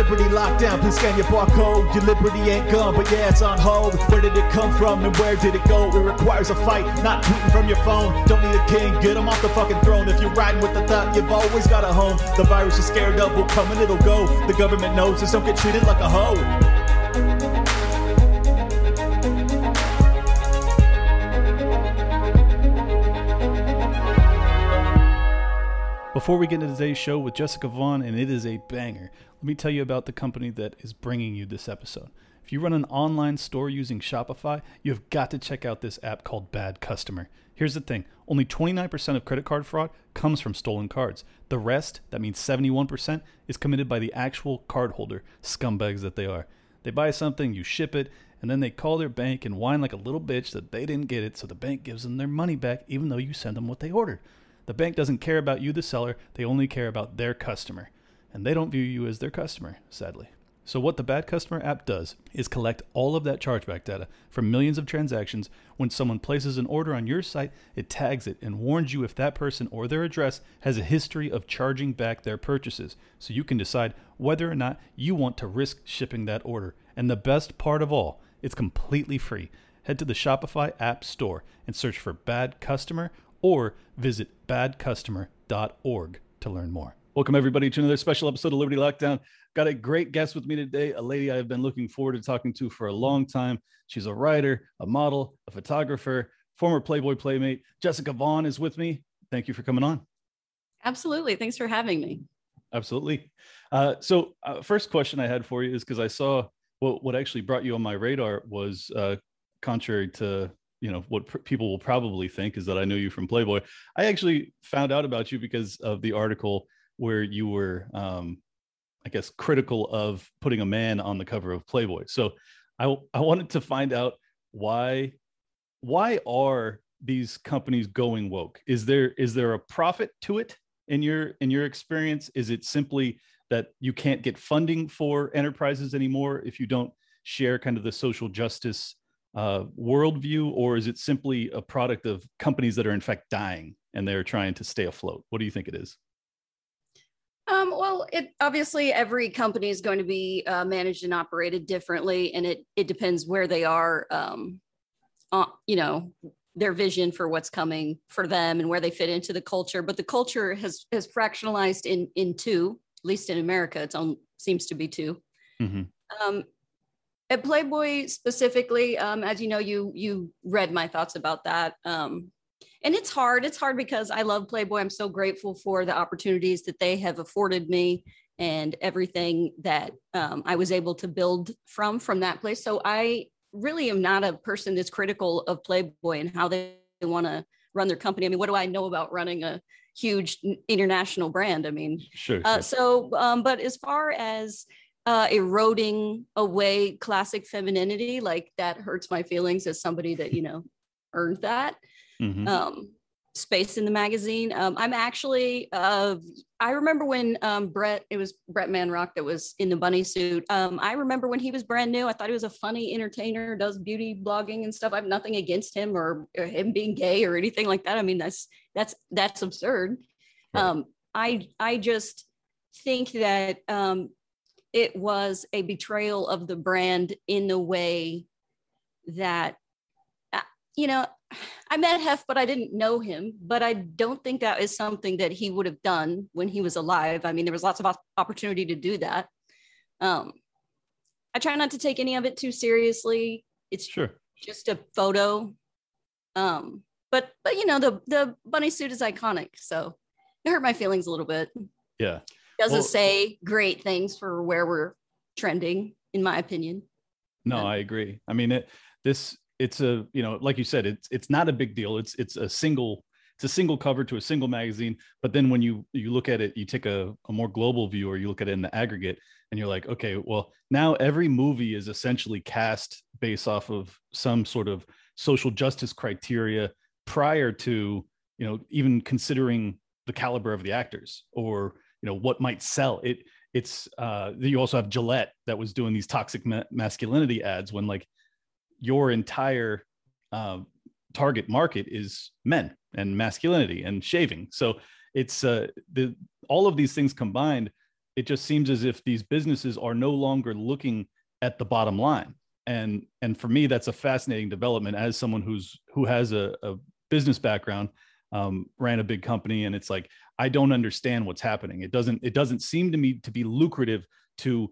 Liberty lockdown, please scan your barcode. Your liberty ain't gone, but yeah, it's on hold. Where did it come from and where did it go? It requires a fight, not tweeting from your phone. Don't need a king, get him off the fucking throne. If you're riding with the thought, you've always got a home. The virus you're scared of will come and it'll go. The government knows this, don't get treated like a hoe. Before we get into today's show with Jessica Vaughn, and it is a banger, let me tell you about the company that is bringing you this episode. If you run an online store using Shopify, you have got to check out this app called Bad Customer. Here's the thing only 29% of credit card fraud comes from stolen cards. The rest, that means 71%, is committed by the actual cardholder, scumbags that they are. They buy something, you ship it, and then they call their bank and whine like a little bitch that they didn't get it, so the bank gives them their money back even though you send them what they ordered. The bank doesn't care about you, the seller, they only care about their customer. And they don't view you as their customer, sadly. So, what the Bad Customer app does is collect all of that chargeback data from millions of transactions. When someone places an order on your site, it tags it and warns you if that person or their address has a history of charging back their purchases. So you can decide whether or not you want to risk shipping that order. And the best part of all, it's completely free. Head to the Shopify App Store and search for Bad Customer or visit badcustomer.org to learn more. Welcome, everybody, to another special episode of Liberty Lockdown. Got a great guest with me today, a lady I've been looking forward to talking to for a long time. She's a writer, a model, a photographer, former Playboy Playmate. Jessica Vaughn is with me. Thank you for coming on. Absolutely. Thanks for having me. Absolutely. Uh, so, uh, first question I had for you is because I saw what what actually brought you on my radar was uh, contrary to you know what pr- people will probably think is that I knew you from Playboy. I actually found out about you because of the article where you were, um, I guess, critical of putting a man on the cover of Playboy. So I I wanted to find out why why are these companies going woke? Is there is there a profit to it in your in your experience? Is it simply that you can't get funding for enterprises anymore if you don't share kind of the social justice uh, worldview, or is it simply a product of companies that are in fact dying and they're trying to stay afloat? What do you think it is? Um, well, it obviously every company is going to be uh, managed and operated differently, and it it depends where they are. Um, uh, you know, their vision for what's coming for them and where they fit into the culture. But the culture has has fractionalized in in two, at least in America, it's on seems to be 2 Mm-hmm. Um, at Playboy specifically, um, as you know, you you read my thoughts about that. Um, and it's hard. It's hard because I love Playboy. I'm so grateful for the opportunities that they have afforded me and everything that um, I was able to build from from that place. So I really am not a person that's critical of Playboy and how they want to run their company. I mean, what do I know about running a huge international brand? I mean, Sure. uh, so, um, but as far as uh, eroding away classic femininity, like that hurts my feelings as somebody that you know earned that Mhm. um, space in the magazine. Um, I'm actually, uh, I remember when um, Brett, it was Bretman Rock that was in the bunny suit. Um, I remember when he was brand new. I thought he was a funny entertainer, does beauty blogging and stuff. I have nothing against him or, or him being gay or anything like that. I mean, that's that's that's absurd. Right. Um, I I just think that um, it was a betrayal of the brand in the way that uh, you know I met Hef, but I didn't know him. But I don't think that is something that he would have done when he was alive. I mean, there was lots of opportunity to do that. Um, I try not to take any of it too seriously. It's Sure. just a photo. Um, but but you know the the bunny suit is iconic, so it hurt my feelings a little bit. Yeah. Doesn't Well- say great things for where we're trending, in my opinion. No. I agree. I mean, it, this it's a you know, like you said, it's it's not a big deal. It's it's a single it's a single cover to a single magazine. But then when you you look at it, you take a, a more global view, or you look at it in the aggregate, and you're like, okay, well, now every movie is essentially cast based off of some sort of social justice criteria prior to you know even considering the caliber of the actors or you know what might sell it it's uh you also have gillette that was doing these toxic ma- masculinity ads when like your entire uh, target market is men and masculinity and shaving. So it's uh the all of these things combined it just seems as if these businesses are no longer looking at the bottom line. And and for me that's a fascinating development. As someone who's who has a, a business background um, ran a big company and it's like i don't understand what's happening. It doesn't it doesn't seem to me to be lucrative to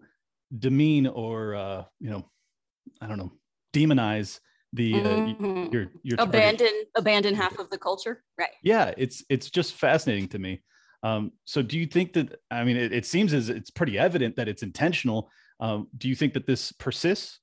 demean or uh, you know i don't know demonize the uh, mm-hmm. your your abandon abandon half of the culture? Right. Yeah it's it's just fascinating to me. Um, so do you think that i mean it, it seems as it's pretty evident that it's intentional. Um, do you think that this persists?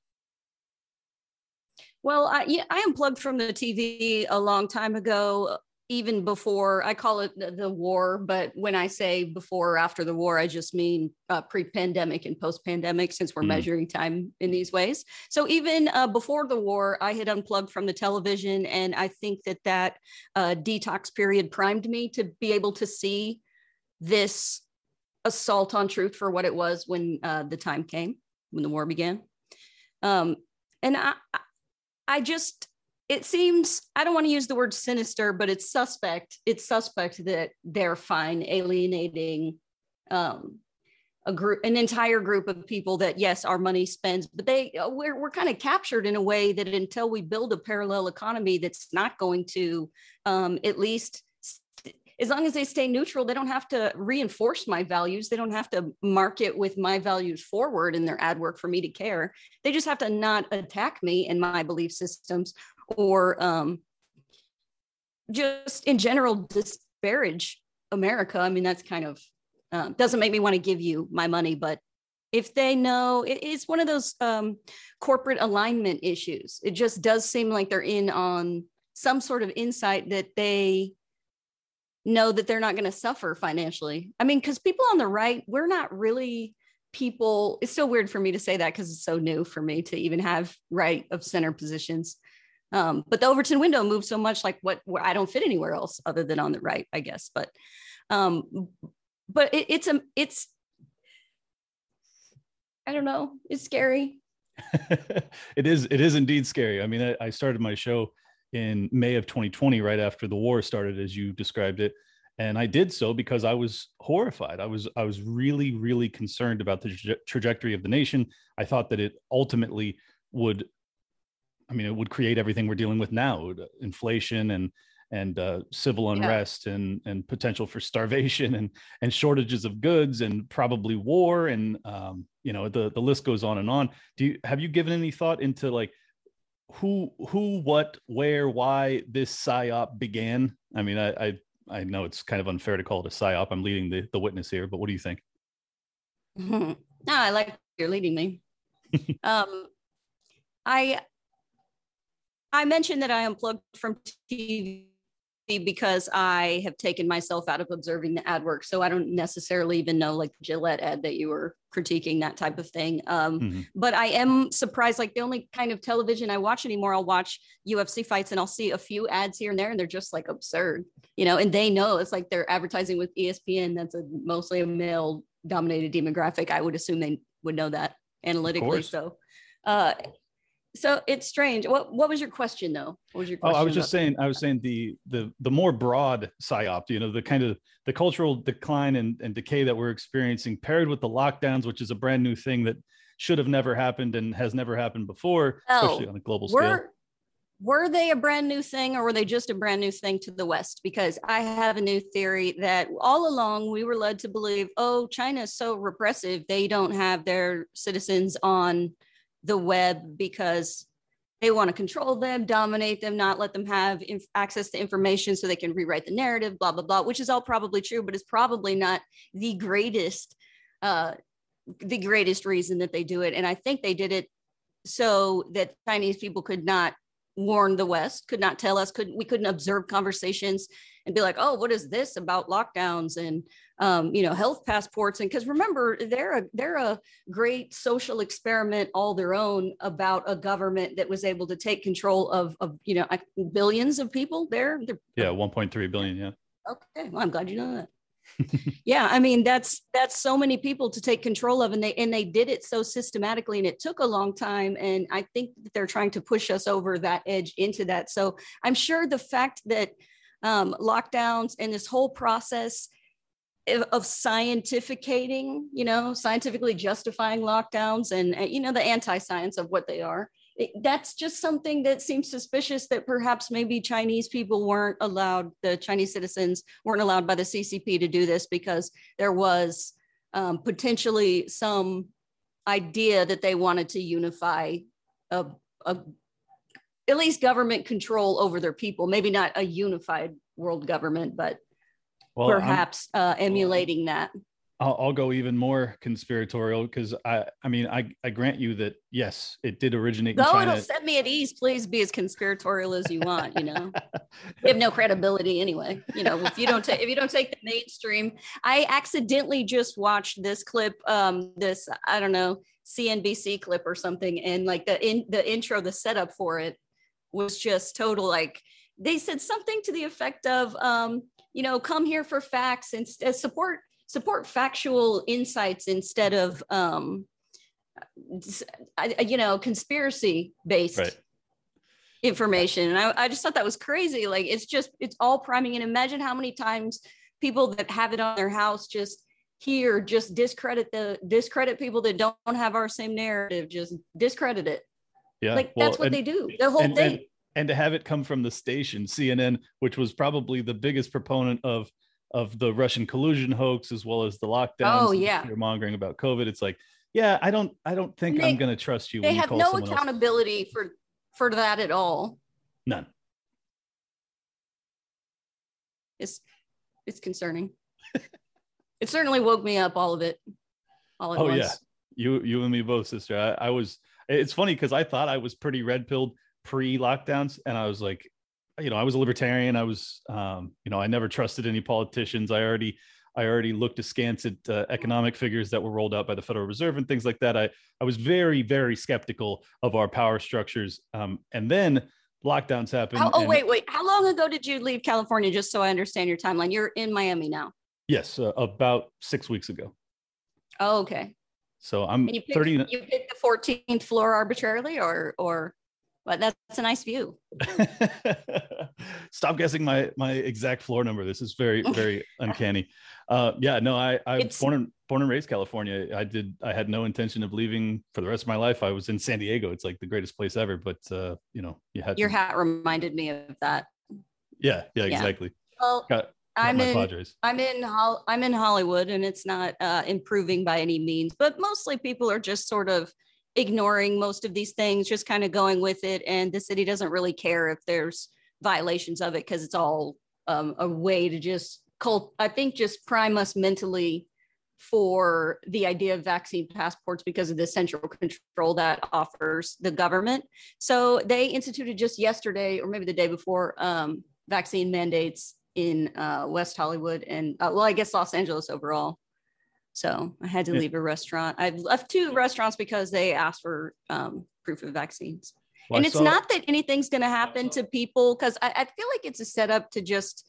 Well I, yeah, I unplugged from the tv a long time ago even before I call it the, the, war, but when I say before or after the war, I just mean uh, pre-pandemic and post-pandemic, since we're mm. measuring time in these ways. So even uh, before the war, I had unplugged from the television, and I think that that uh, detox period primed me to be able to see this assault on truth for what it was when uh, the time came, when the war began. Um, and I, I just it seems i don't want to use the word sinister but it's suspect it's suspect that they're fine alienating um, a group an entire group of people that yes our money spends but they uh, we're, we're kind of captured in a way that until we build a parallel economy that's not going to um, at least as long as they stay neutral, they don't have to reinforce my values. They don't have to market with my values forward in their ad work for me to care. They just have to not attack me and my belief systems or um, just in general disparage America. I mean, that's kind of um, doesn't make me want to give you my money, but if they know it, it's one of those um, corporate alignment issues, it just does seem like they're in on some sort of insight that they know that they're not going to suffer financially. I mean, because people on the right, we're not really people. It's still weird for me to say that because it's so new for me to even have right of center positions. Um, but the Overton window moves so much like what where I don't fit anywhere else other than on the right, I guess. But um, but it, it's a it's I don't know, it's scary. it is it is indeed scary. I mean, I, I started my show in May of 2020, right after the war started, as you described it. And I did so because I was horrified. I was I was really really concerned about the tra- trajectory of the nation. I thought that it ultimately would I mean, it would create everything we're dealing with now: inflation and and uh, civil unrest yeah. and and potential for starvation and and shortages of goods and probably war and um, you know the the list goes on and on. Do you have you given any thought into like who who what where why this psyop began? I mean, I I, I know it's kind of unfair to call it a psyop. I'm leading the the witness here, but what do you think? No, I like you're leading me. um, I I mentioned that I unplugged from TV because I have taken myself out of observing the ad work. So I don't necessarily even know like the Gillette ad that you were critiquing, that type of thing. Um, mm-hmm. But I am surprised. Like the only kind of television I watch anymore, I'll watch UFC fights and I'll see a few ads here and there, and they're just like absurd, you know. And they know it's like they're advertising with ESPN. That's a mostly a male dominated demographic. I would assume they would know that analytically. So uh, so it's strange. What what was your question though? What was your question? Oh, I was just saying. I was saying the the the more broad psyop. You know, the kind of the cultural decline and, and decay that we're experiencing, paired with the lockdowns, which is a brand new thing that should have never happened and has never happened before, oh, especially on a global were, scale. Were they a brand new thing, or were they just a brand new thing to the West? Because I have a new theory that all along we were led to believe, oh, China is so repressive; they don't have their citizens on the web because they want to control them, dominate them, not let them have inf- access to information so they can rewrite the narrative, blah, blah, blah, which is all probably true, but it's probably not the greatest, uh, the greatest reason that they do it. And I think they did it so that Chinese people could not warn the West, could not tell us, could we couldn't observe conversations and be like, oh, what is this about lockdowns and um, you know, health passports. And because remember, they're a they're a great social experiment all their own about a government that was able to take control of of you know billions of people there. They're, yeah, 1.3 billion. Yeah. Okay, well, I'm glad you know that. yeah i mean that's that's so many people to take control of and they and they did it so systematically and it took a long time and i think that they're trying to push us over that edge into that so i'm sure the fact that um, lockdowns and this whole process of scientificating, you know, scientifically justifying lockdowns and, you know, the anti science of what they are. That's just something that seems suspicious that perhaps maybe Chinese people weren't allowed, the Chinese citizens weren't allowed by the CCP to do this because there was um, potentially some idea that they wanted to unify a, a, at least government control over their people, maybe not a unified world government, but well, perhaps uh, emulating that. I'll, I'll, go even more conspiratorial because I, I mean, I, I grant you that yes, it did originate. No, it'll set me at ease. Please be as conspiratorial as you want. You know, you have no credibility anyway. You know, if you don't take if you don't take the mainstream, I accidentally just watched this clip. Um, this I don't know CNBC clip or something, and like the in the intro, the setup for it was just total like they said something to the effect of um you know, come here for facts and uh, support support factual insights instead of um, you know conspiracy based right. information. And I, I just thought that was crazy. Like it's just it's all priming and imagine how many times people that have it on their house just here just discredit the discredit people that don't have our same narrative just discredit it. Yeah like well, that's what and, they do. The whole and, thing. and, and to have it come from the station CNN, which was probably the biggest proponent of of the Russian collusion hoax as well as the lockdown. Oh yeah, you're mongering about COVID. It's like, yeah, I don't, I don't think they, I'm going to trust you. They have you no accountability else. for for that at all. None. It's it's concerning. it certainly woke me up. All of it. All at oh once. yeah, you you and me both, sister. I, I was. It's funny because I thought I was pretty red pilled pre-lockdowns, and I was like, you know, I was a libertarian. I was, um, you know, I never trusted any politicians. I already, I already looked askance at uh, economic figures that were rolled out by the Federal Reserve and things like that. I, I was very, very skeptical of our power structures. Um, and then lockdowns happened. oh, wait, wait. How long ago did you leave California? Just so I understand your timeline. You're in Miami now. Yes, uh, about six weeks ago. Oh, okay. So I'm you picked, 30. You picked the 14th floor arbitrarily, or or but that's a nice view. Stop guessing my my exact floor number. This is very very uncanny. Uh, yeah, no, I I it's, born and born and raised California. I did. I had no intention of leaving for the rest of my life. I was in San Diego. It's like the greatest place ever. But uh, you know, you had your to, hat reminded me of that. Yeah, yeah, exactly. Well, got I'm in. Padres. I'm in. I'm in Hollywood, and it's not uh, improving by any means. But mostly, people are just sort of ignoring most of these things, just kind of going with it. And the city doesn't really care if there's violations of it because it's all um, a way to just cult, I think, just prime us mentally for the idea of vaccine passports because of the central control that offers the government. So they instituted just yesterday or maybe the day before um, vaccine mandates in uh, West Hollywood and uh, well, I guess Los Angeles overall. So I had to leave a restaurant. I've left two restaurants because they asked for um, proof of vaccines. Well, and it's saw- not that anything's going to happen to people because I, I feel like it's a setup to just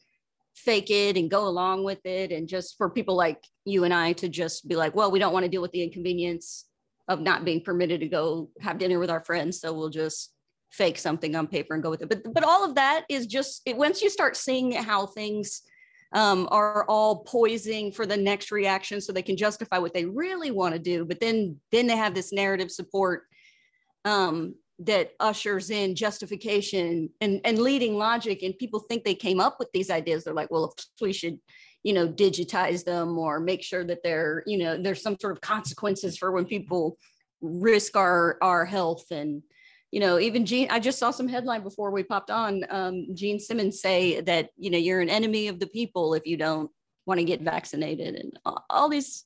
fake it and go along with it. And just for people like you and I to just be like, well, we don't want to deal with the inconvenience of not being permitted to go have dinner with our friends. So we'll just fake something on paper and go with it. But, but all of that is just, it, once you start seeing how things um, are all poising for the next reaction so they can justify what they really want to do but then then they have this narrative support um, that ushers in justification and, and leading logic and people think they came up with these ideas. They're like well if we should you know digitize them or make sure that they're you know there's some sort of consequences for when people risk our our health and you know, even Gene, I just saw some headline before we popped on. Um, Gene Simmons say that, you know, you're an enemy of the people if you don't want to get vaccinated and all these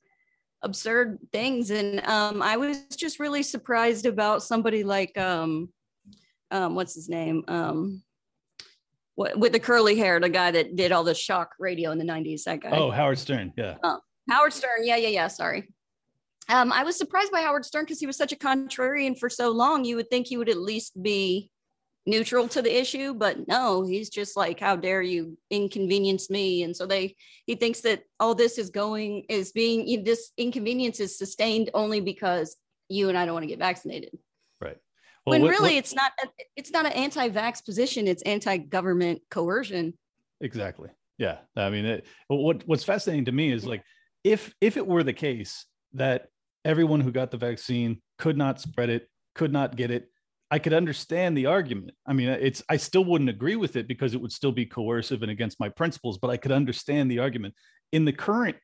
absurd things. And um, I was just really surprised about somebody like, um, um, what's his name? Um, what, with the curly hair, the guy that did all the shock radio in the 90s, that guy. Oh, Howard Stern. Yeah. Uh, Howard Stern. Yeah, yeah, yeah. Sorry um, I was surprised by Howard Stern because he was such a contrarian for so long. You would think he would at least be neutral to the issue, but no, he's just like, "How dare you inconvenience me?" And so they he thinks that all this is going is being this inconvenience is sustained only because you and I don't want to get vaccinated. Right. Well, when what, really what, it's not it's not an anti-vax position; it's anti-government coercion. Exactly. Yeah, I mean, it, what what's fascinating to me is like if if it were the case that everyone who got the vaccine could not spread it, could not get it, I could understand the argument. I mean, it's I still wouldn't agree with it because it would still be coercive and against my principles, but I could understand the argument. In the current,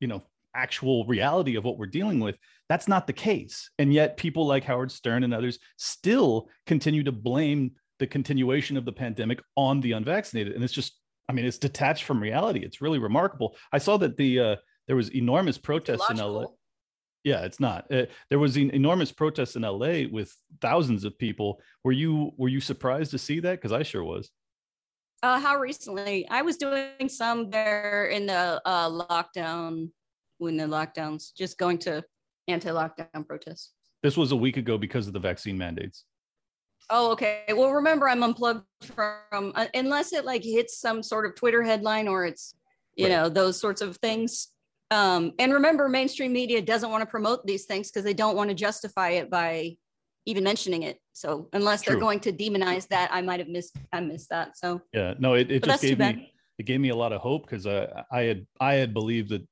you know, actual reality of what we're dealing with, that's not the case. And yet people like Howard Stern and others still continue to blame the continuation of the pandemic on the unvaccinated. And it's just, I mean, it's detached from reality. It's really remarkable. I saw that the uh, there was enormous protests in LA. Yeah, it's not. Uh, there was an enormous protest in LA with thousands of people. Were you were you surprised to see that? Because I sure was. Uh, how recently? I was doing some there in the uh, lockdown when the lockdowns, just going to anti-lockdown protests. This was a week ago because of the vaccine mandates. Oh, okay. Well, remember, I'm unplugged from uh, unless it like hits some sort of Twitter headline or it's you right. know those sorts of things. Um, and remember, mainstream media doesn't want to promote these things because they don't want to justify it by even mentioning it. So unless True. they're going to demonize that, I might have missed. I missed that. So yeah, no, it, it just gave me it gave me a lot of hope because uh, I had I had believed that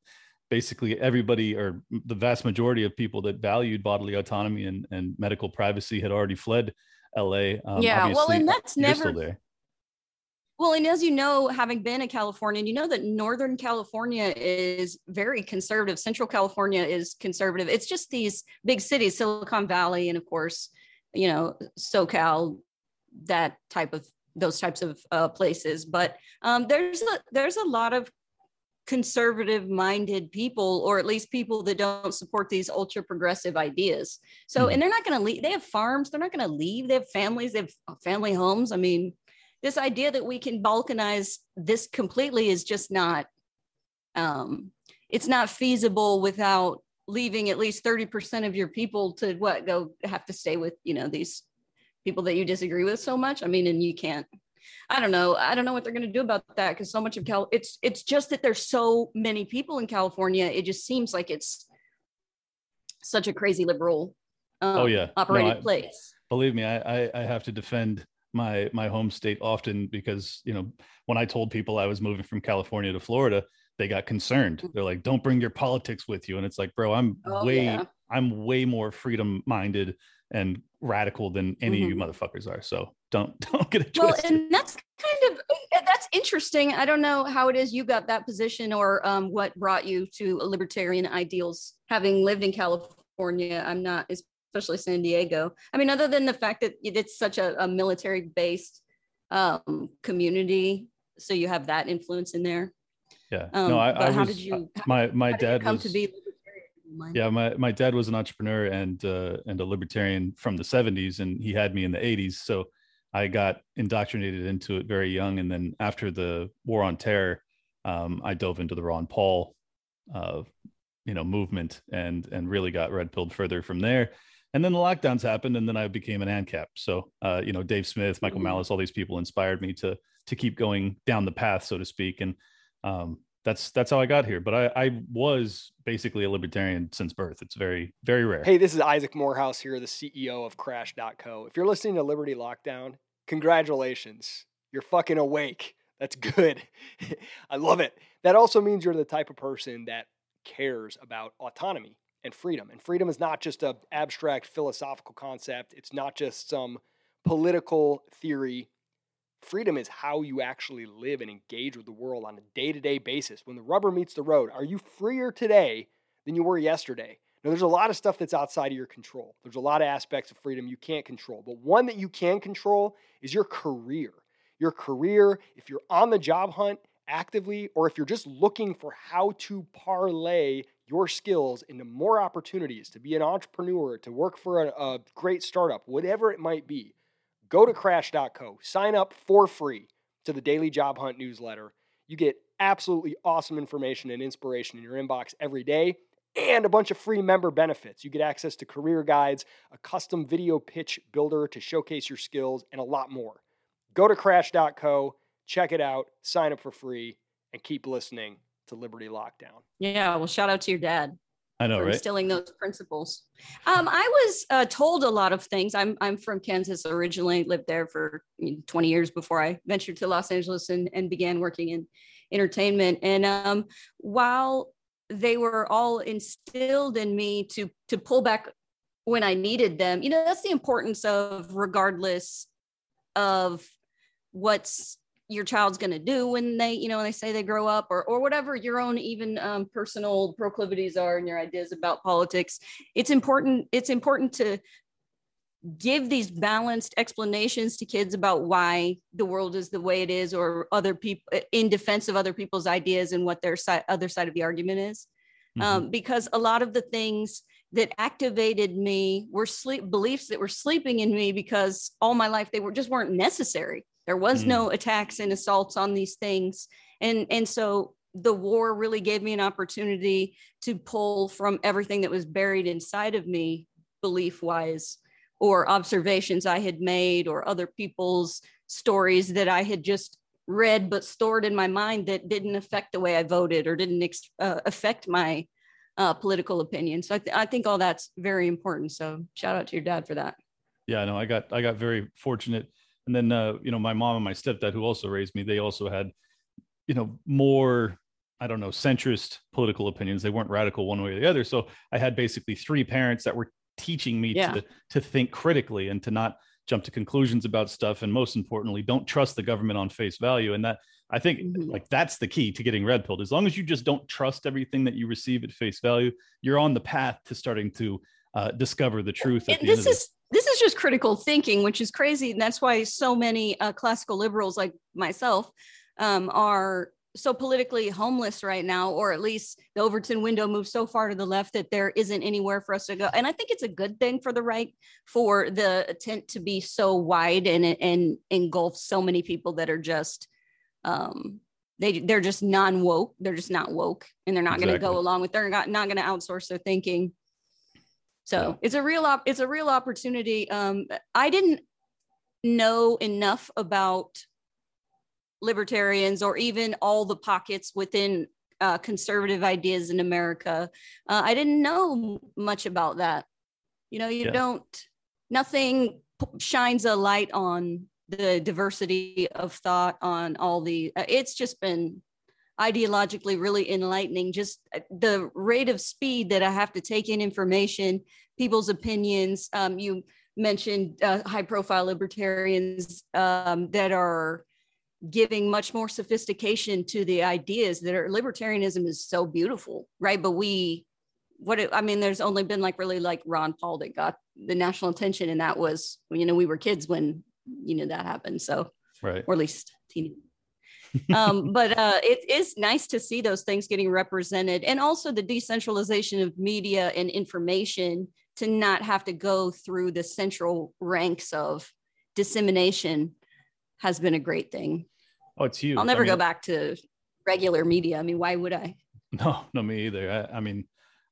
basically everybody or the vast majority of people that valued bodily autonomy and, and medical privacy had already fled LA. Um, yeah, well, and that's never there. Well, and as you know, having been a Californian, you know that Northern California is very conservative. Central California is conservative. It's just these big cities, Silicon Valley, and of course, you know, SoCal, that type of those types of uh, places. But um, there's a there's a lot of conservative minded people or at least people that don't support these ultra progressive ideas so mm-hmm. and they're not going to leave they have farms they're not going to leave they have families they have family homes i mean this idea that we can balkanize this completely is just not um it's not feasible without leaving at least 30% of your people to what go have to stay with you know these people that you disagree with so much i mean and you can't I don't know. I don't know what they're going to do about that because so much of Cal, it's it's just that there's so many people in California. It just seems like it's such a crazy liberal. Um, oh yeah, operating no, place. Believe me, I, I I have to defend my my home state often because you know when I told people I was moving from California to Florida, they got concerned. Mm. They're like, "Don't bring your politics with you," and it's like, bro, I'm oh, way yeah. I'm way more freedom minded and radical than any mm-hmm. of you motherfuckers are. So don't don't get it twisted. Well, and that's kind of that's interesting. I don't know how it is you got that position or um, what brought you to libertarian ideals. Having lived in California, I'm not, especially San Diego. I mean, other than the fact that it's such a, a military based um, community, so you have that influence in there. Yeah. Um, no, I, I how was, did you? My my dad come was, to be yeah, my, my dad was an entrepreneur and uh, and a libertarian from the 70s, and he had me in the 80s. So I got indoctrinated into it very young. And then after the War on Terror, um, I dove into the Ron Paul, uh, you know, movement and and really got red pilled further from there. And then the lockdowns happened, and then I became an ANCAP. So, uh, you know, Dave Smith, Michael mm-hmm. Malice, all these people inspired me to to keep going down the path, so to speak. And um, that's that's how I got here. But I, I was basically a libertarian since birth. It's very very rare. Hey, this is Isaac Morehouse here, the CEO of Crash.co. If you're listening to Liberty Lockdown, congratulations, you're fucking awake. That's good. I love it. That also means you're the type of person that cares about autonomy and freedom. And freedom is not just a abstract philosophical concept. It's not just some political theory Freedom is how you actually live and engage with the world on a day to day basis. When the rubber meets the road, are you freer today than you were yesterday? Now, there's a lot of stuff that's outside of your control. There's a lot of aspects of freedom you can't control, but one that you can control is your career. Your career, if you're on the job hunt actively, or if you're just looking for how to parlay your skills into more opportunities to be an entrepreneur, to work for a, a great startup, whatever it might be, Go to crash.co, sign up for free to the Daily Job Hunt newsletter. You get absolutely awesome information and inspiration in your inbox every day and a bunch of free member benefits. You get access to career guides, a custom video pitch builder to showcase your skills, and a lot more. Go to crash.co, check it out, sign up for free, and keep listening to Liberty Lockdown. Yeah, well, shout out to your dad. I know, right? Instilling those principles. Um, I was uh, told a lot of things. I'm I'm from Kansas originally, lived there for 20 years before I ventured to Los Angeles and, and began working in entertainment. And um, while they were all instilled in me to to pull back when I needed them, you know, that's the importance of regardless of what's your child's going to do when they you know when they say they grow up or or whatever your own even um, personal proclivities are and your ideas about politics it's important it's important to give these balanced explanations to kids about why the world is the way it is or other people in defense of other people's ideas and what their side other side of the argument is mm-hmm. um, because a lot of the things that activated me were sleep beliefs that were sleeping in me because all my life they were just weren't necessary there was mm. no attacks and assaults on these things and and so the war really gave me an opportunity to pull from everything that was buried inside of me belief wise or observations I had made or other people's stories that I had just read but stored in my mind that didn't affect the way I voted or didn't ex- uh, affect my uh, political opinion. So I, th- I think all that's very important. So shout out to your dad for that. Yeah, no, I got I got very fortunate, and then uh, you know my mom and my stepdad who also raised me, they also had you know more I don't know centrist political opinions. They weren't radical one way or the other. So I had basically three parents that were teaching me yeah. to to think critically and to not jump to conclusions about stuff and most importantly don't trust the government on face value and that i think mm-hmm. like that's the key to getting red pilled as long as you just don't trust everything that you receive at face value you're on the path to starting to uh, discover the truth at the this is this is just critical thinking which is crazy and that's why so many uh, classical liberals like myself um, are so politically homeless right now, or at least the Overton window moves so far to the left that there isn't anywhere for us to go. And I think it's a good thing for the right for the tent to be so wide and and engulf so many people that are just um they they're just non woke. They're just not woke, and they're not exactly. going to go along with. They're not not going to outsource their thinking. So yeah. it's a real op- it's a real opportunity. Um, I didn't know enough about libertarians or even all the pockets within uh, conservative ideas in America. Uh, I didn't know much about that. You know, you yeah. don't, nothing shines a light on the diversity of thought, on all the, uh, it's just been ideologically really enlightening. Just uh, the rate of speed that I have to take in information, people's opinions. Um, you mentioned uh, high profile libertarians um, that are giving much more sophistication to the ideas that are libertarianism is so beautiful right but we what it, i mean there's only been like really like ron paul that got the national attention and that was you know we were kids when you know that happened so right or at least teen um, but uh, it is nice to see those things getting represented and also the decentralization of media and information to not have to go through the central ranks of dissemination has been a great thing Oh, it's huge. I'll never I mean, go back to regular media. I mean, why would I? No, no, me either. I, I mean,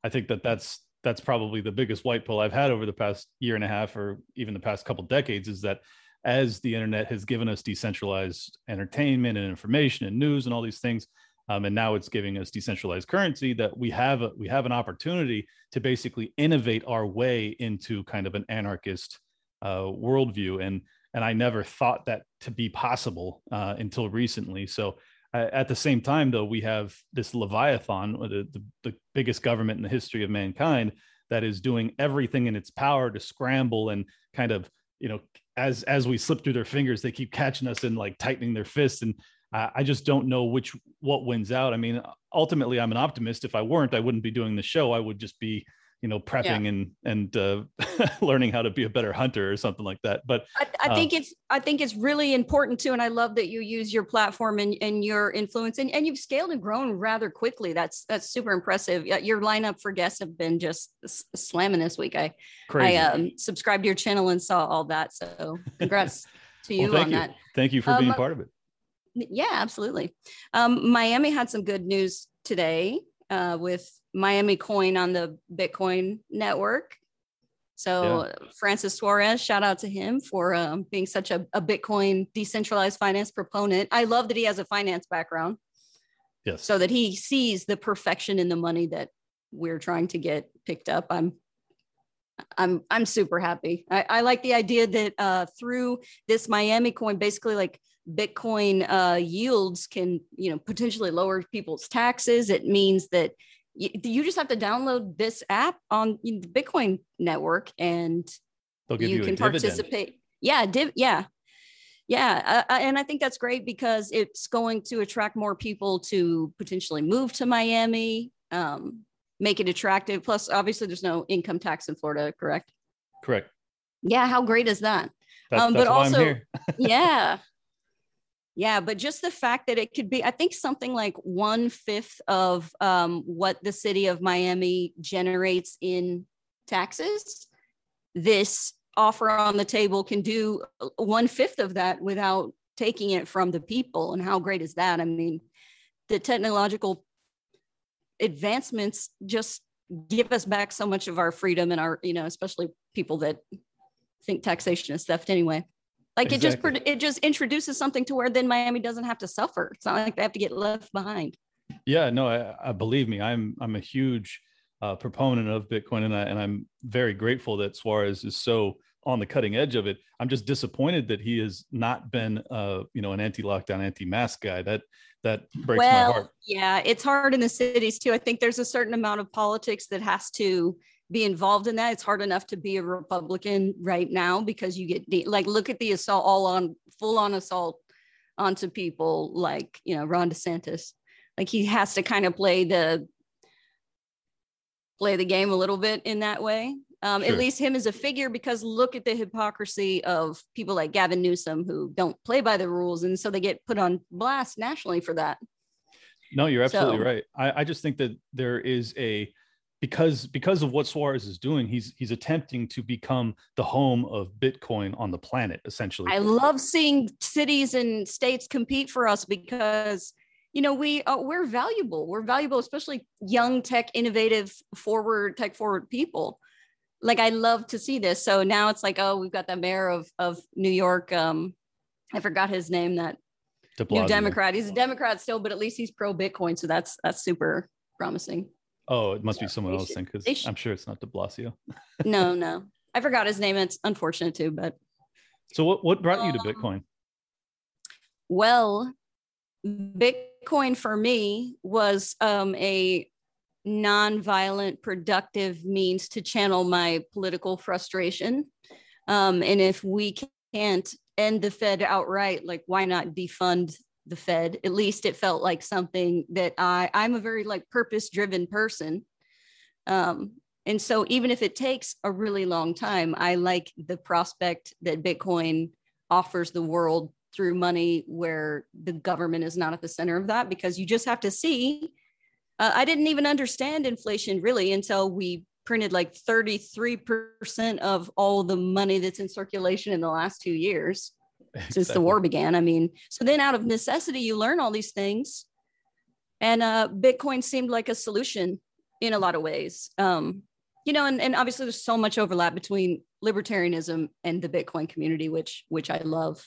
I think that that's that's probably the biggest white pill I've had over the past year and a half, or even the past couple decades, is that as the internet has given us decentralized entertainment and information and news and all these things, um, and now it's giving us decentralized currency, that we have a, we have an opportunity to basically innovate our way into kind of an anarchist uh, worldview. And and I never thought that to be possible uh, until recently. So uh, at the same time, though, we have this Leviathan, the, the, the biggest government in the history of mankind, that is doing everything in its power to scramble and kind of, you know, as as we slip through their fingers, they keep catching us and like tightening their fists. And uh, I just don't know which what wins out. I mean, ultimately, I'm an optimist. If I weren't, I wouldn't be doing the show. I would just be you know prepping yeah. and and uh, learning how to be a better hunter or something like that but I, I uh, think it's i think it's really important too and i love that you use your platform and, and your influence and, and you've scaled and grown rather quickly that's that's super impressive your lineup for guests have been just slamming this week i Crazy. i um, subscribed to your channel and saw all that so congrats to you well, on you. that thank you for um, being part of it yeah absolutely um, miami had some good news today uh, with Miami Coin on the Bitcoin network. So yeah. Francis Suarez, shout out to him for um, being such a, a, Bitcoin decentralized finance proponent. I love that he has a finance background. Yes. So that he sees the perfection in the money that we're trying to get picked up. I'm I'm I'm super happy. I, I like the idea that uh, through this Miami coin, basically like Bitcoin uh, yields can you know potentially lower people's taxes. It means that you, you just have to download this app on the Bitcoin network and They'll give you, you can participate. Yeah, div- yeah, yeah, uh, uh, and I think that's great because it's going to attract more people to potentially move to Miami, um, make it attractive. Plus, obviously, there's no income tax in Florida, correct? Correct. Yeah, how great is that? That's, Um, that's but also- yeah. Yeah, but just the fact that it could be, I think something like one fifth of um, what the city of Miami generates in taxes, this offer on the table can do one fifth of that without taking it from the people. And how great is that? I mean, the technological advancements just give us back so much of our freedom and our, you know, especially people that think taxation is theft anyway. Like it just it just introduces something to where then Miami doesn't have to suffer. It's not like they have to get left behind. Yeah, no, I, I believe me. I'm I'm a huge uh, proponent of Bitcoin, and I and I'm very grateful that Suarez is so on the cutting edge of it. I'm just disappointed that he has not been, uh, you know, an anti-lockdown, anti-mask guy. That that breaks my well, heart. yeah, it's hard in the cities too. I think there's a certain amount of politics that has to be involved in that. It's hard enough to be a Republican right now because you get the, like look at the assault all on full on assault onto people like you know Ron DeSantis. Like he has to kind of play the play the game a little bit in that way. Um, Sure. At least him as a figure, because look at the hypocrisy of people like Gavin Newsom who don't play by the rules, and so they get put on blast nationally for that. No, you're absolutely So- right. I, I just think that there is a because because of what Suarez is doing, he's he's attempting to become the home of Bitcoin on the planet, essentially. I love seeing cities and states compete for us because you know we uh, we're valuable. We're valuable, especially young tech, innovative, forward tech forward people. Like I love to see this. So now it's like, oh, we've got the mayor of of New York. Um, I forgot his name. That new Democrat. He's a Democrat still, but at least he's pro Bitcoin. So that's that's super promising. Oh, it must be someone else should- then, because I'm sure it's not De Blasio. No, no, I forgot his name. It's unfortunate too, but So what what brought you to Um, Bitcoin? Well, Bitcoin for me was um, a nonviolent, productive means to channel my political frustration. Um, and if we can't end the Fed outright, like why not defund the Fed? At least it felt like something that I I'm a very like purpose driven person. Um, and so even if it takes a really long time, I like the prospect that Bitcoin offers the world through money where the government is not at the center of that because you just have to see. Uh, I didn't even understand inflation really until we printed like 33% of all the money that's in circulation in the last two years since the war began. I mean, so then out of necessity, you learn all these things. And uh, Bitcoin seemed like a solution in a lot of ways. Um, you know, and, and obviously there's so much overlap between libertarianism and the Bitcoin community, which which I love.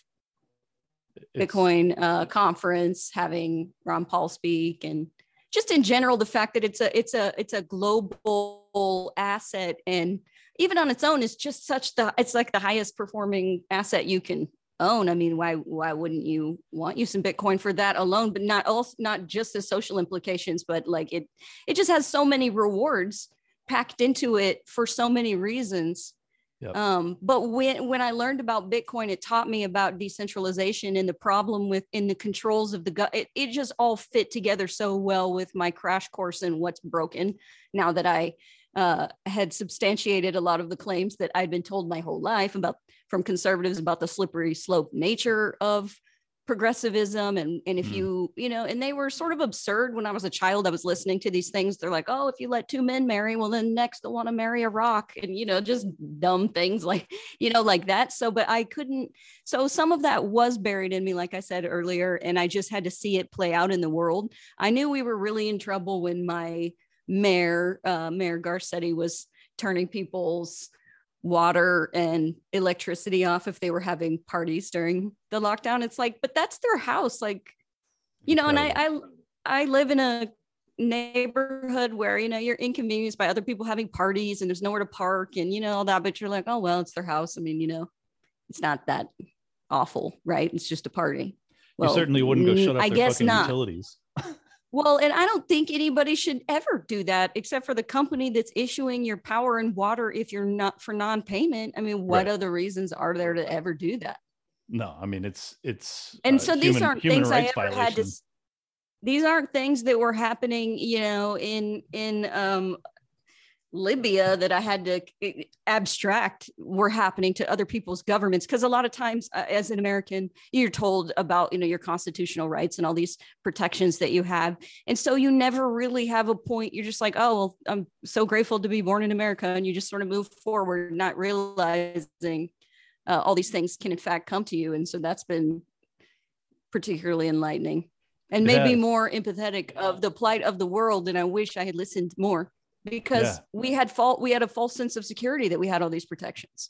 It's- Bitcoin uh, conference, having Ron Paul speak, and just in general, the fact that it's a it's a it's a global asset, and even on its own, is just such the it's like the highest performing asset you can own. I mean, why why wouldn't you want you some Bitcoin for that alone? But not also not just the social implications, but like it it just has so many rewards packed into it for so many reasons. Yep. Um, but when when I learned about Bitcoin, it taught me about decentralization and the problem with in the controls of the gut. It, it just all fit together so well with my crash course and what's broken. Now that I uh, had substantiated a lot of the claims that I'd been told my whole life about from conservatives about the slippery slope nature of progressivism. And and if Mm. you you know and they were sort of absurd when i was a child i was listening to these things. They're like oh if you let two men marry well then next they'll want to marry a rock and you know just dumb things like you know like that. So but i couldn't so some of that was buried in me like i said earlier and i just had to see it play out in the world. I knew we were really in trouble when my mayor uh, mayor garcetti was turning people's water and electricity off if they were having parties during the lockdown. It's like but that's their house. Like you know and I, I i live in a neighborhood where you know you're inconvenienced by other people having parties and there's nowhere to park and you know all that but you're like oh well it's their house. I mean you know it's not that awful right? It's just a party. Well you certainly wouldn't go shut off i their guess fucking not. utilities well and i don't think anybody should ever do that except for the company that's issuing your power and water if you're not for non-payment i mean what Right. other reasons are there to ever do that no i mean it's it's and uh, so these human- aren't human things I ever had to. These aren't things that were happening, you know, in in um, Libya that I had to eh, abstract were happening to other people's governments. Because a lot of times, uh, as an American, you're told about you know your constitutional rights and all these protections that you have, and so you never really have a point. You're just like, oh, well, I'm so grateful to be born in America, and you just sort of move forward, not realizing uh, all these things can in fact come to you. And so that's been particularly enlightening and made me more empathetic of the plight of the world. And I wish I had listened more because Yeah. we had fault, we had a false sense of security that we had all these protections.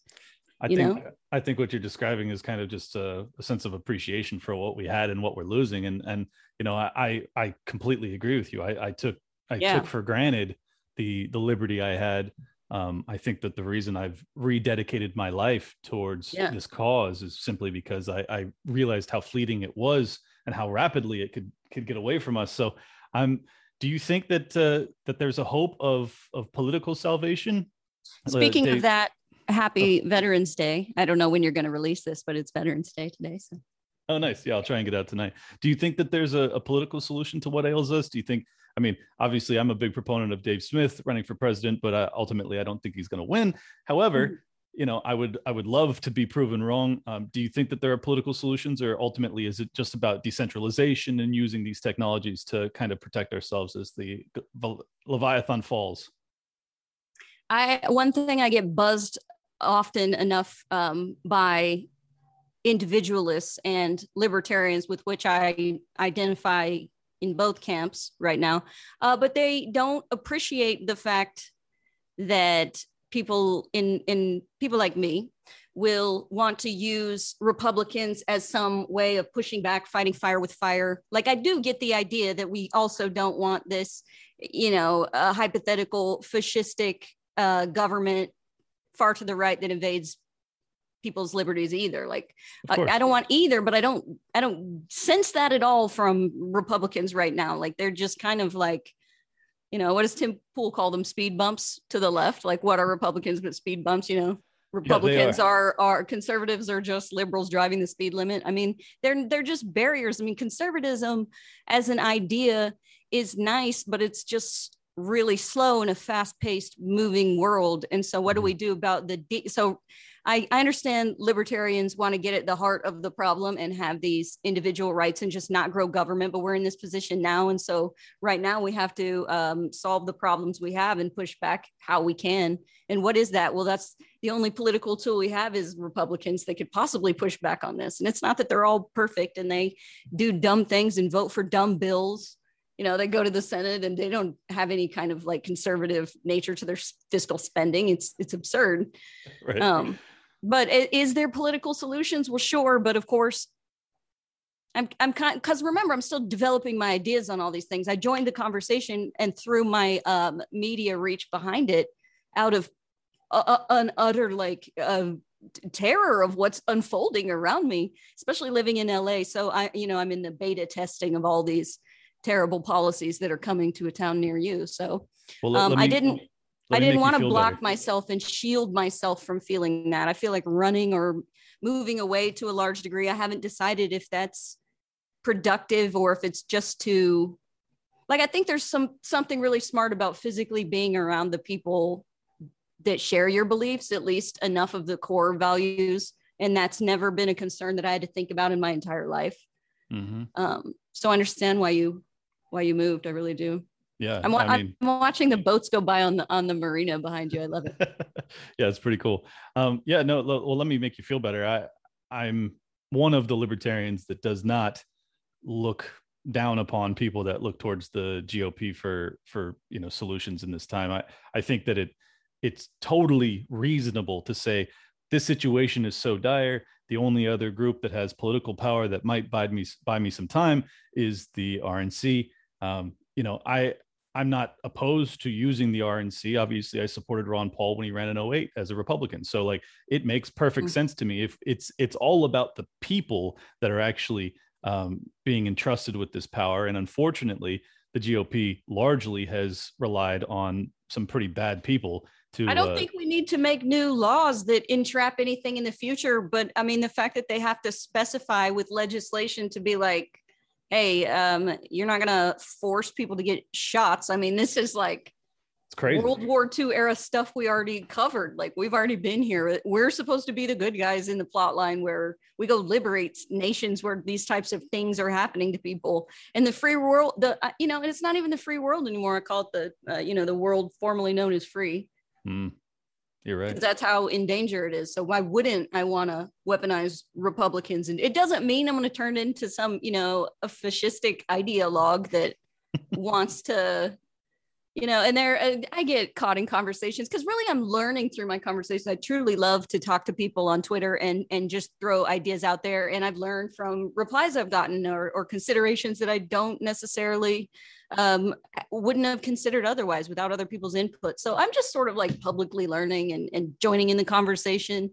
I you think I think what you're describing is kind of just a, a sense of appreciation for what we had and what we're losing. And and you know, I I, I completely agree with you. I, I took I Yeah. took for granted the the liberty I had. Um, I think that the reason I've rededicated my life towards Yeah. this cause is simply because I, I realized how fleeting it was and how rapidly it could could get away from us. So I'm. Do you think that uh, that there's a hope of of political salvation? Uh, Speaking of that, happy Veterans Day. I don't know when you're going to release this, but it's Veterans Day today. So Oh, nice. Yeah, I'll try and get out tonight. Do you think that there's a, a political solution to what ails us? Do you think? I mean, obviously, I'm a big proponent of Dave Smith running for president, but uh, ultimately, I don't think he's going to win. However, Mhm. You know, I would I would love to be proven wrong. Um, do you think that there are political solutions, or ultimately, is it just about decentralization and using these technologies to kind of protect ourselves as the Leviathan falls? I one thing I get buzzed often enough um, by individualists and libertarians with which I identify in both camps right now, uh, but they don't appreciate the fact that people in in people like me will want to use Republicans as some way of pushing back, fighting fire with fire. Like I do get the idea that we also don't want this, you know, a hypothetical fascistic uh, government far to the right that invades people's liberties either. Like I. I don't want either, but I don't I don't sense that at all from Republicans right now. Like they're just kind of like, you know, what does Tim Pool call them? Speed bumps to the left. Like what are Republicans but speed bumps? You know, Republicans are. are conservatives are just liberals driving the speed limit. I mean, they're they're just barriers. I mean, conservatism as an idea is nice, but it's just really slow in a fast-paced moving world. And so what do mm-hmm. we do about the de- so I, I understand libertarians want to get at the heart of the problem and have these individual rights and just not grow government, but we're in this position now. And so right now we have to um, solve the problems we have and push back how we can. And what is that? Well, that's the only political tool we have is Republicans that could possibly push back on this. And it's not that they're all perfect and they do dumb things and vote for dumb bills. You know, they go to the Senate and they don't have any kind of like conservative nature to their fiscal spending. It's it's absurd. Right. Um, but is there political solutions? Well, sure, but of course, I'm I'm kind because remember I'm still developing my ideas on all these things. I joined the conversation and threw my um, media reach behind it out of a- an utter like uh, terror of what's unfolding around me, especially living in LA. So I you know I'm in the beta testing of all these terrible policies that are coming to a town near you. So well, um, let I didn't- I didn't want to block better. myself and shield myself from feeling that. I feel like running or moving away to a large degree. I haven't decided if that's productive or if it's just to like I think there's some something really smart about physically being around the people that share your beliefs, at least enough of the core values. And that's never been a concern that I had to think about in my entire life. Mhm. Um, so I understand why you why you moved. I really do. Yeah, I'm, I mean, I'm watching the boats go by on the on the marina behind you. I love it. yeah, it's pretty cool. Um, yeah, no, well, let me make you feel better. I, I'm one of the libertarians that does not look down upon people that look towards the GOP for for you know solutions in this time. I I think that it it's totally reasonable to say this situation is so dire. The only other group that has political power that might buy me buy me some time is the RNC. Um, you know, I I'm not opposed to using the RNC. Obviously, I supported Ron Paul when he ran in 08 as a Republican. So like it makes perfect mm-hmm. sense to me. If it's it's all about the people that are actually um, being entrusted with this power. And unfortunately, the GOP largely has relied on some pretty bad people to, I don't uh, think we need to make new laws that entrap anything in the future. But I mean, the fact that they have to specify with legislation to be like, hey, um, you're not going to force people to get shots. I mean, this is like it's crazy. World War II era stuff we already covered. Like we've already been here. We're supposed to be the good guys in the plot line where we go liberate nations where these types of things are happening to people. And the free world, the uh, you know, and it's not even the free world anymore. I call it the uh, you know the world formerly known as free. Mm. You're right. That's how in danger it is. So why wouldn't I want to weaponize Republicans? And it doesn't mean I'm going to turn into some, you know, a fascistic ideologue that wants to, you know, and there I get caught in conversations because really I'm learning through my conversations. I truly love to talk to people on Twitter and and just throw ideas out there. And I've learned from replies I've gotten or, or considerations that I don't necessarily um, wouldn't have considered otherwise without other people's input. So I'm just sort of like publicly learning and, and joining in the conversation.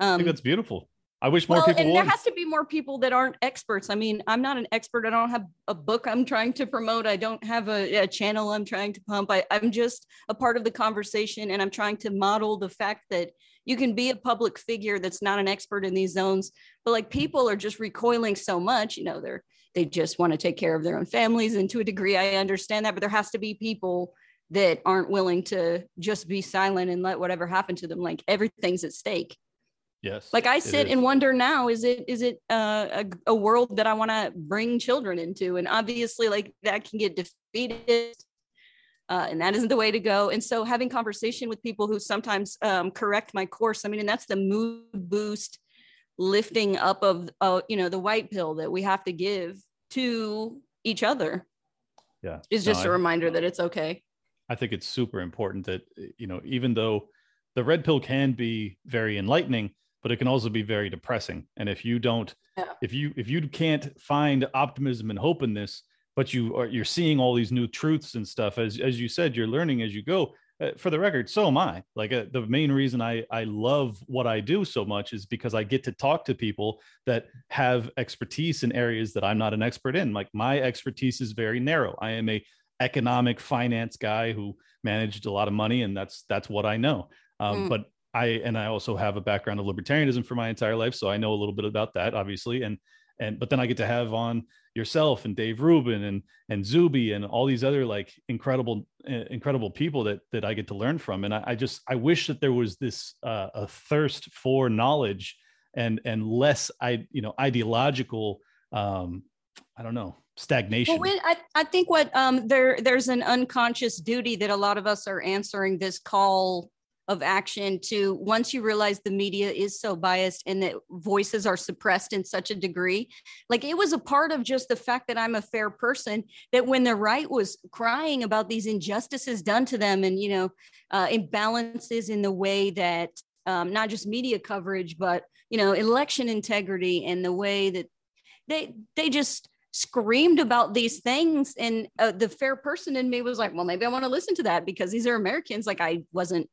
Um, I think that's beautiful. I wish more well, people. And would. there has to be more people that aren't experts. I mean, I'm not an expert. I don't have a book I'm trying to promote. I don't have a, a channel I'm trying to pump. I, I'm just a part of the conversation, and I'm trying to model the fact that you can be a public figure that's not an expert in these zones, but like people are just recoiling so much. You know, they're they just want to take care of their own families and to a degree i understand that but there has to be people that aren't willing to just be silent and let whatever happen to them like everything's at stake yes like i sit and wonder now is it is it uh, a, a world that i want to bring children into and obviously like that can get defeated uh, and that isn't the way to go. And so, having conversation with people who sometimes um, correct my course. I mean, and that's the mood boost lifting up of uh, you know the white pill that we have to give to each other. Yeah. Is just no, a I, reminder that it's okay. I think it's super important that you know even though the red pill can be very enlightening but it can also be very depressing. And if you don't yeah. if you if you can't find optimism and hope in this but you are you're seeing all these new truths and stuff as as you said you're learning as you go for the record, so am I. Like uh, the main reason I I love what I do so much is because I get to talk to people that have expertise in areas that I'm not an expert in. Like my expertise is very narrow. I am a economic finance guy who managed a lot of money, and that's that's what I know. Um, mm. But I and I also have a background of libertarianism for my entire life, so I know a little bit about that, obviously. And and but then I get to have on yourself and Dave Rubin and and Zuby and all these other like incredible uh, incredible people that that I get to learn from. And I, I just I wish that there was this uh, a thirst for knowledge and and less I you know ideological um I don't know stagnation. Well, I, I think what um there there's an unconscious duty that a lot of us are answering this call of action to once you realize the media is so biased and that voices are suppressed in such a degree like it was a part of just the fact that i'm a fair person that when the right was crying about these injustices done to them and you know uh, imbalances in the way that um, not just media coverage but you know election integrity and the way that they they just screamed about these things and uh, the fair person in me was like well maybe i want to listen to that because these are americans. Like i wasn't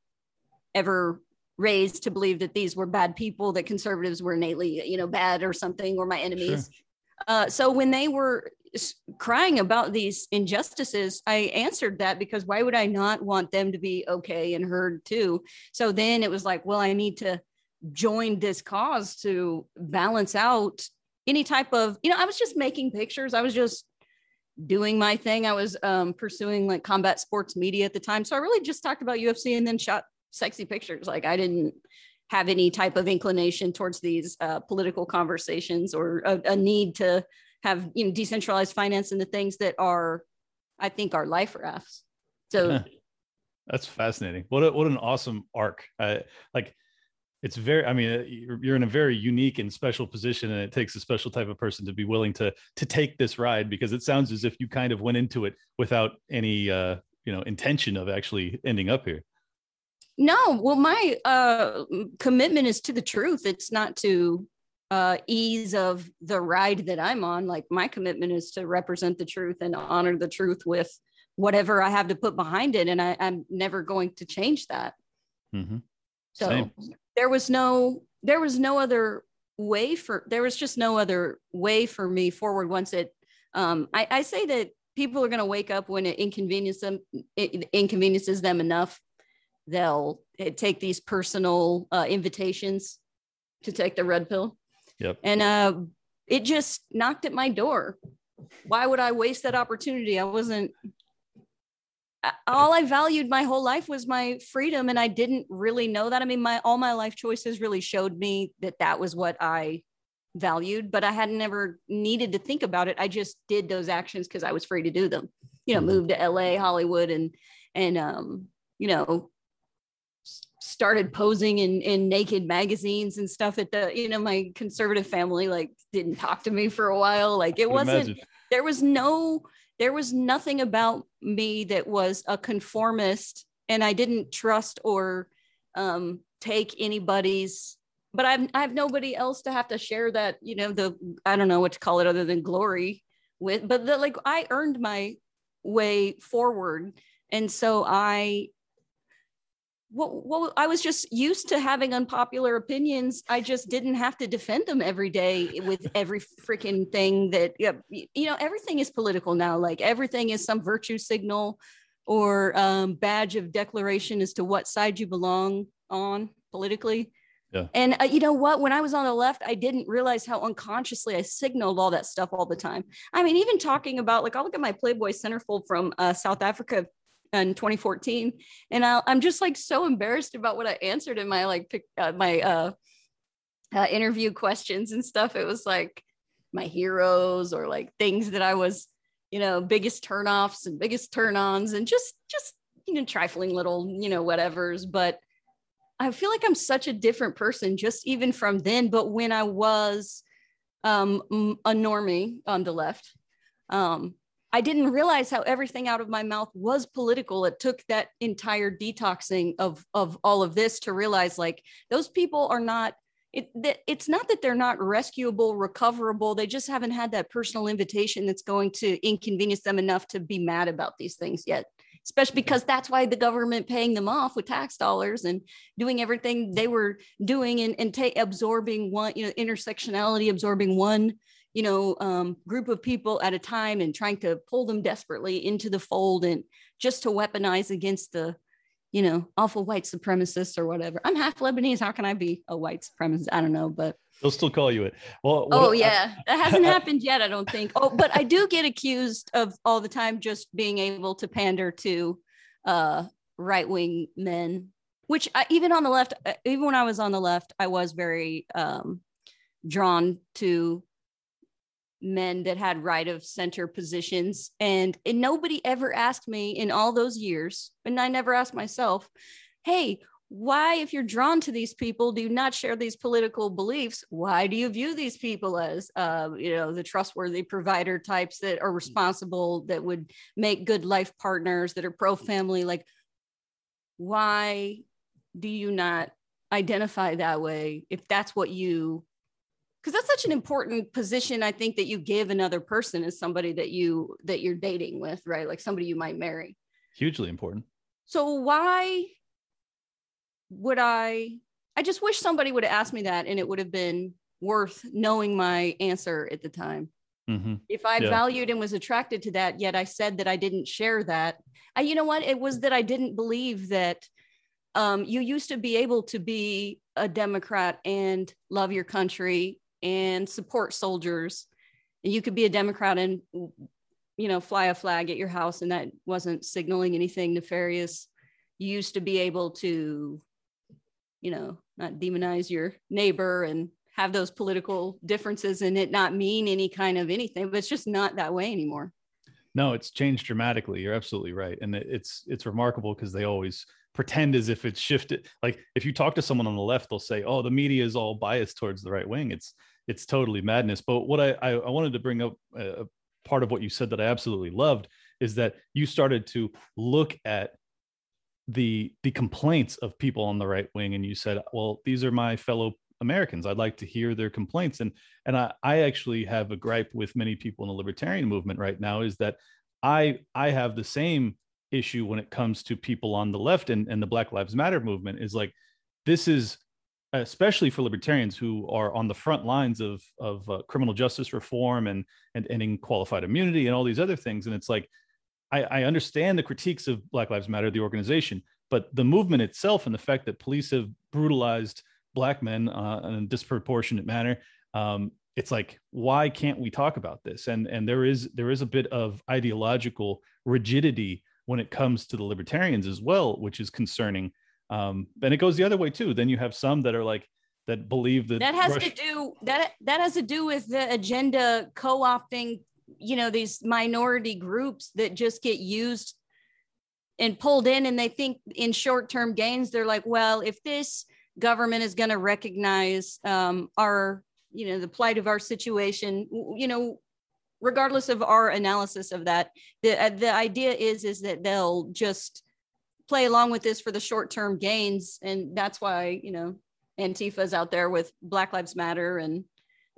ever raised to believe that these were bad people, that conservatives were innately, you know, bad or something, or my enemies. Sure. Uh, so when they were crying about these injustices, I answered that because why would I not want them to be okay and heard too? So then it was like, well, I need to join this cause to balance out any type of, you know, I was just making pictures. I was just doing my thing. I was um, pursuing like combat sports media at the time. So I really just talked about UFC and then shot sexy pictures. Like I didn't have any type of inclination towards these uh, political conversations or a, a, need to have you know decentralized finance and the things that are, I think, are life rafts. So that's fascinating. What a, what an awesome arc. Like it's very i mean uh, you're in a very unique and special position and it takes a special type of person to be willing to to take this ride because it sounds as if you kind of went into it without any uh you know intention of actually ending up here no, well, my uh, commitment is to the truth. It's not to uh, ease of the ride that I'm on. Like my commitment is to represent the truth and honor the truth with whatever I have to put behind it. And I, I'm never going to change that. Mm-hmm. So Same. there was no there was no other way for there was just no other way for me forward once it um I, I say that people are going to wake up when it inconveniences them it inconveniences them enough they'll eh, take these personal uh, invitations to take the red pill. Yep. and uh it just knocked at my door. Why would i waste that opportunity? I wasn't all i valued my whole life was my freedom and i didn't really know that. I mean my all my life choices really showed me that that was what i valued but i had never needed to think about it. I just did those actions because i was free to do them. You know Mhm. moved to la hollywood and and um you know started posing in in naked magazines and stuff at the you know my conservative family like didn't talk to me for a while like it wasn't imagine. there was no there was nothing about me that was a conformist and i didn't trust or um, take anybody's but I've, i have nobody else to have to share that you know the i don't know what to call it other than glory with but the like i earned my way forward and so i what, what I was just used to having unpopular opinions. I just didn't have to defend them every day with every freaking thing that you know. Everything is political now. Like everything is some virtue signal or um, badge of declaration as to what side you belong on politically. Yeah. And uh, you know what? When I was on the left, I didn't realize how unconsciously I signaled all that stuff all the time. I mean, even talking about like, I'll look at my Playboy centerfold from uh, South Africa in 2014 and i i'm just like so embarrassed about what i answered in my like uh, my uh, uh interview questions and stuff. It was like my heroes or like things that i was you know biggest turnoffs and biggest turn-ons and just just you know trifling little you know whatevers. But i feel like i'm such a different person just even from then. But when i was um a normie on the left um I didn't realize how everything out of my mouth was political. It took that entire detoxing of of all of this to realize like those people are not it that it's not that they're not rescuable, recoverable. They just haven't had that personal invitation that's going to inconvenience them enough to be mad about these things yet. Especially because that's why the government paying them off with tax dollars and doing everything they were doing and, and ta- absorbing one, you know, intersectionality, absorbing one you know um, group of people at a time and trying to pull them desperately into the fold and just to weaponize against the you know awful white supremacists or whatever. I'm half lebanese. How can i be a white supremacist? I don't know but They'll still call you it. Well, oh I- yeah. That hasn't happened yet i don't think. Oh but i do get accused of all the time just being able to pander to uh right-wing men which I, even on the left uh, even when i was on the left i was very um drawn to men that had right of center positions. And, and nobody ever asked me in all those years and i never asked myself hey why if you're drawn to these people do you not share these political beliefs? Why do you view these people as uh, you know the trustworthy provider types that are responsible that would make good life partners that are pro family like why do you not identify that way if that's what you because that's such an important position i think that you give another person as somebody that you that you're dating with right like somebody you might marry hugely important. so why would i i just wish somebody would have asked me that and it would have been worth knowing my answer at the time hmm if I Yeah. valued and was attracted to that, yet I said that I didn't share that. I, you know what? It was that I didn't believe that um, you used to be able to be a Democrat and love your country and support soldiers. You could be a Democrat and, you know, fly a flag at your house, and that wasn't signaling anything nefarious. You used to be able to, you know, not demonize your neighbor and have those political differences and it not mean any kind of anything but it's just not that way anymore No, it's changed dramatically. You're absolutely right, and it's it's remarkable because they always pretend as if it's shifted. Like if you talk to someone on the left, they'll say, "Oh, the media is all biased towards the right wing." It's it's totally madness. But what I I, wanted to bring up uh, part of what you said that I absolutely loved is that you started to look at the the complaints of people on the right wing, and you said, "Well, these are my fellow." Americans. I'd like to hear their complaints. And and I, I actually have a gripe with many people in the libertarian movement right now is that I I have the same issue when it comes to people on the left and, and the Black Lives Matter movement is like this is especially for libertarians who are on the front lines of of uh, criminal justice reform and and ending qualified immunity and all these other things. And it's like I, I understand the critiques of black lives matter the organization but the movement itself and the fact that police have brutalized black men uh, in a disproportionate manner um, it's like why can't we talk about this? And and there is there is a bit of ideological rigidity when it comes to the libertarians as well which is concerning. Um, and it goes the other way too. Then you have some that are like that believe that that has to do that that has to do with the agenda co-opting you know these minority groups that just get used and pulled in and they think in short-term gains they're like well if this government is going to recognize um, our you know the plight of our situation you know regardless of our analysis of that the uh, the idea is is that they'll just play along with this for the short term gains. And that's why you know antifa's out there with black lives matter and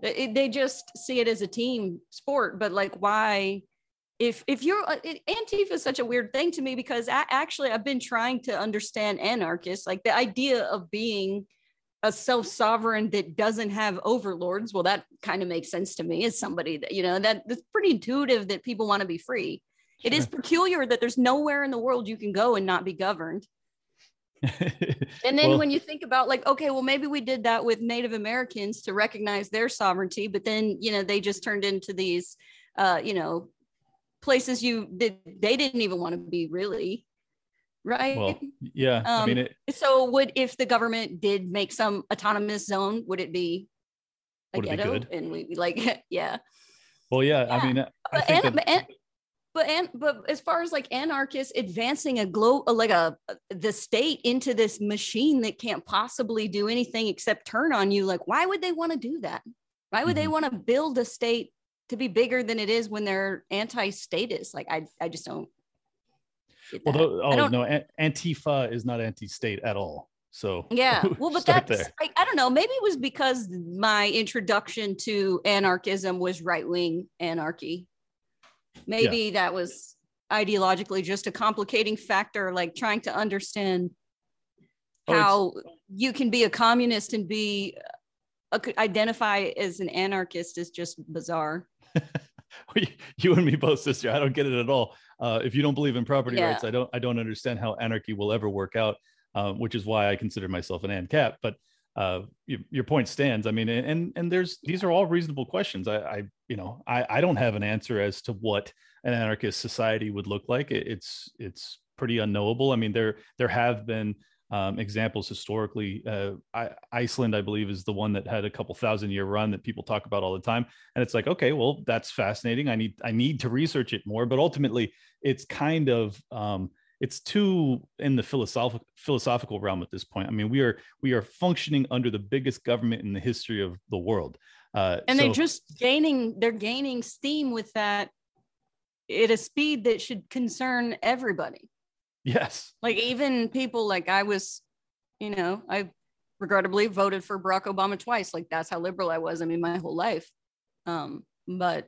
it, they just see it as a team sport. But like why if if you're uh, it, antifa is such a weird thing to me because I, actually i've been trying to understand anarchists like the idea of being a self-sovereign that doesn't have overlords. Well that kind of makes sense to me as somebody that you know that that's pretty intuitive that people want to be free. It is peculiar that there's nowhere in the world you can go and not be governed. And then well, when you think about like okay well maybe we did that with native americans to recognize their sovereignty but then you know they just turned into these uh you know places you did they didn't even want to be really right? well, yeah um, i mean it, so would if the government did make some autonomous zone would it be a would ghetto? be and we like yeah. Well yeah, yeah. i mean I think and, that- and, but and but as far as like anarchists advancing a globe like a the state into this machine that can't possibly do anything except turn on you like why would they want to do that? Why would mm-hmm. they want to build a state to be bigger than it is when they're anti-statist? Like i i just don't well, oh no, Antifa is not anti-state at all. So yeah, well, but that's I, I, don't know. Maybe it was because my introduction to anarchism was right-wing anarchy. Maybe yeah. that was ideologically just a complicating factor, like trying to understand oh, how you can be a communist and be uh, identify as an anarchist is just bizarre. you and me both, sister. I don't get it at all. Uh, if you don't believe in property yeah. rights, I don't. I don't understand how anarchy will ever work out. Uh, which is why I consider myself an ANCAP. But uh, you, your point stands. I mean, and and there's these are all reasonable questions. I, I you know I, I don't have an answer as to what an anarchist society would look like. It, it's it's pretty unknowable. I mean, there there have been um, examples historically. Uh, I, Iceland, I believe, is the one that had a couple thousand year run that people talk about all the time. And it's like, okay, well, that's fascinating. I need I need to research it more. But ultimately, it's kind of um, it's too in the philosophical philosophical realm at this point. I mean, we are we are functioning under the biggest government in the history of the world. Uh, and so, they're just gaining they're gaining steam with that at a speed that should concern everybody Yes. Like even people like I was, you know, I regrettably voted for Barack Obama twice. Like that's how liberal I was. I mean, my whole life. Um, but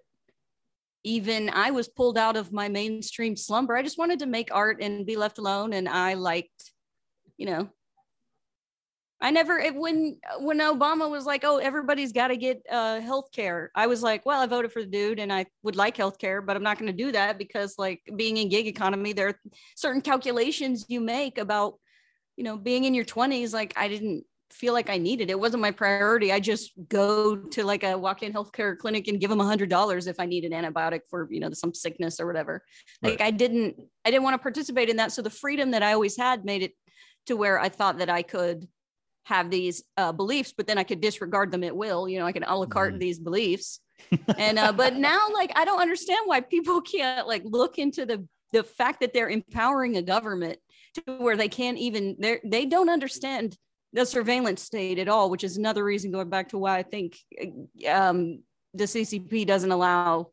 even I was pulled out of my mainstream slumber. I just wanted to make art and be left alone. And I liked, you know, I never it, when when Obama was like, "Oh, everybody's got to get uh, health care." I was like, "Well, I voted for the dude, and I would like health care, but I'm not going to do that because, like, being in gig economy, there are certain calculations you make about, you know, being in your 20s. Like, I didn't feel like I needed it. it wasn't my priority. I just go to like a walk-in healthcare clinic and give them a hundred dollars if I need an antibiotic for you know some sickness or whatever. Like. I didn't I didn't want to participate in that. So the freedom that I always had made it to where I thought that I could have these uh, beliefs, but then I could disregard them at will. You know, I can a la carte mm. these beliefs. and uh, but now, like, I don't understand why people can't like look into the the fact that they're empowering a government to where they can't even they they don't understand the surveillance state at all, which is another reason going back to why I think um, the CCP doesn't allow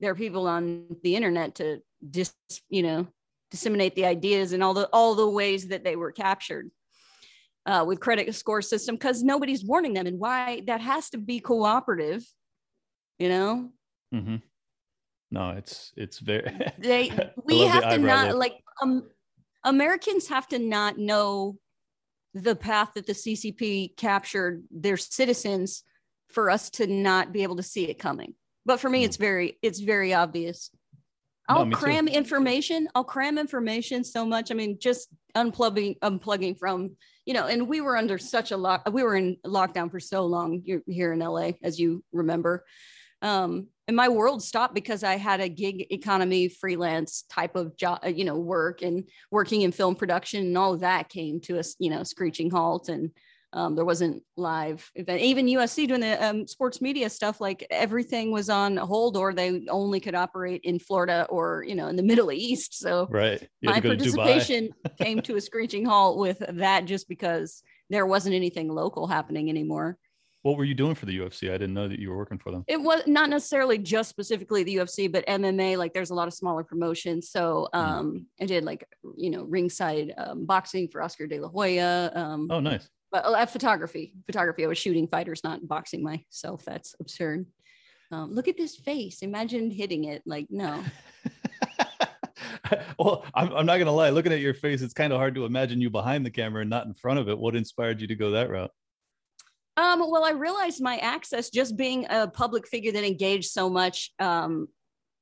their people on the internet to just you know disseminate the ideas and all the all the ways that they were captured uh, with credit score system because nobody's warning them and why that has to be cooperative you know mm-hmm. No, it's it's very. They we have to not lift. like um Americans have to not know the path that the CCP captured their citizens for us to not be able to see it coming. But for me, Mm. it's very it's very obvious. No, I'll too. cram information. I'll cram information so much. I mean, just unplugging, unplugging from, you know, and we were under such a lock. We were in lockdown for so long here here in LA, as you remember. Um, and my world stopped because I had a gig economy freelance type of job, you know, work and working in film production and all of that came to a, you know, screeching halt. And um, there wasn't live event. Even UFC doing the um, sports media stuff, like everything was on hold, or they only could operate in Florida or you know in the Middle East. So right. My had to participation came to a screeching halt with that, just because there wasn't anything local happening anymore. What were you doing for the UFC? I didn't know that you were working for them. It was not necessarily just specifically the UFC, but MMA. Like there's a lot of smaller promotions. So Mm. um, I did like you know ringside um, boxing for Oscar De La Hoya. Um, Oh, nice. But uh, photography photography. I was shooting fighters not boxing myself. That's absurd. Um, look at this face. Imagine hitting it. Like no. Well, I'm, I'm not gonna lie. Looking at your face, it's kind of hard to imagine you behind the camera and not in front of it. What inspired you to go that route? um, well i realized my access just being a public figure that engaged so much um,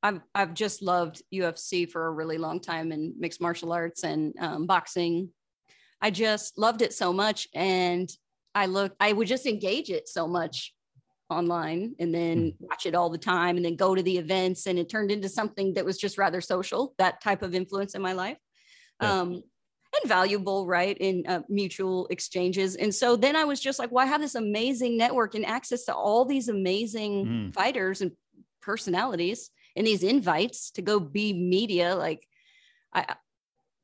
I've, I've just loved ufc for a really long time and mixed martial arts and um, boxing i just loved it so much and i looked, i would just engage it so much online and then watch it all the time and then go to the events and it turned into something that was just rather social that type of influence in my life Yeah. um and valuable right in uh, mutual exchanges and so then i was just like well i have this amazing network and access to all these amazing Mm. fighters and personalities and these invites to go be media like i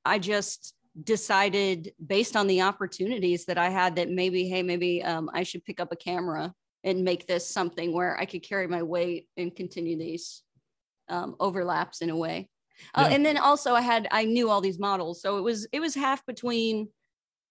i just decided based on the opportunities that i had that maybe hey maybe um, i should pick up a camera and make this something where I could carry my weight and continue these um, overlaps in a way. Uh, Yeah. and then also I had I knew all these models, so it was it was half between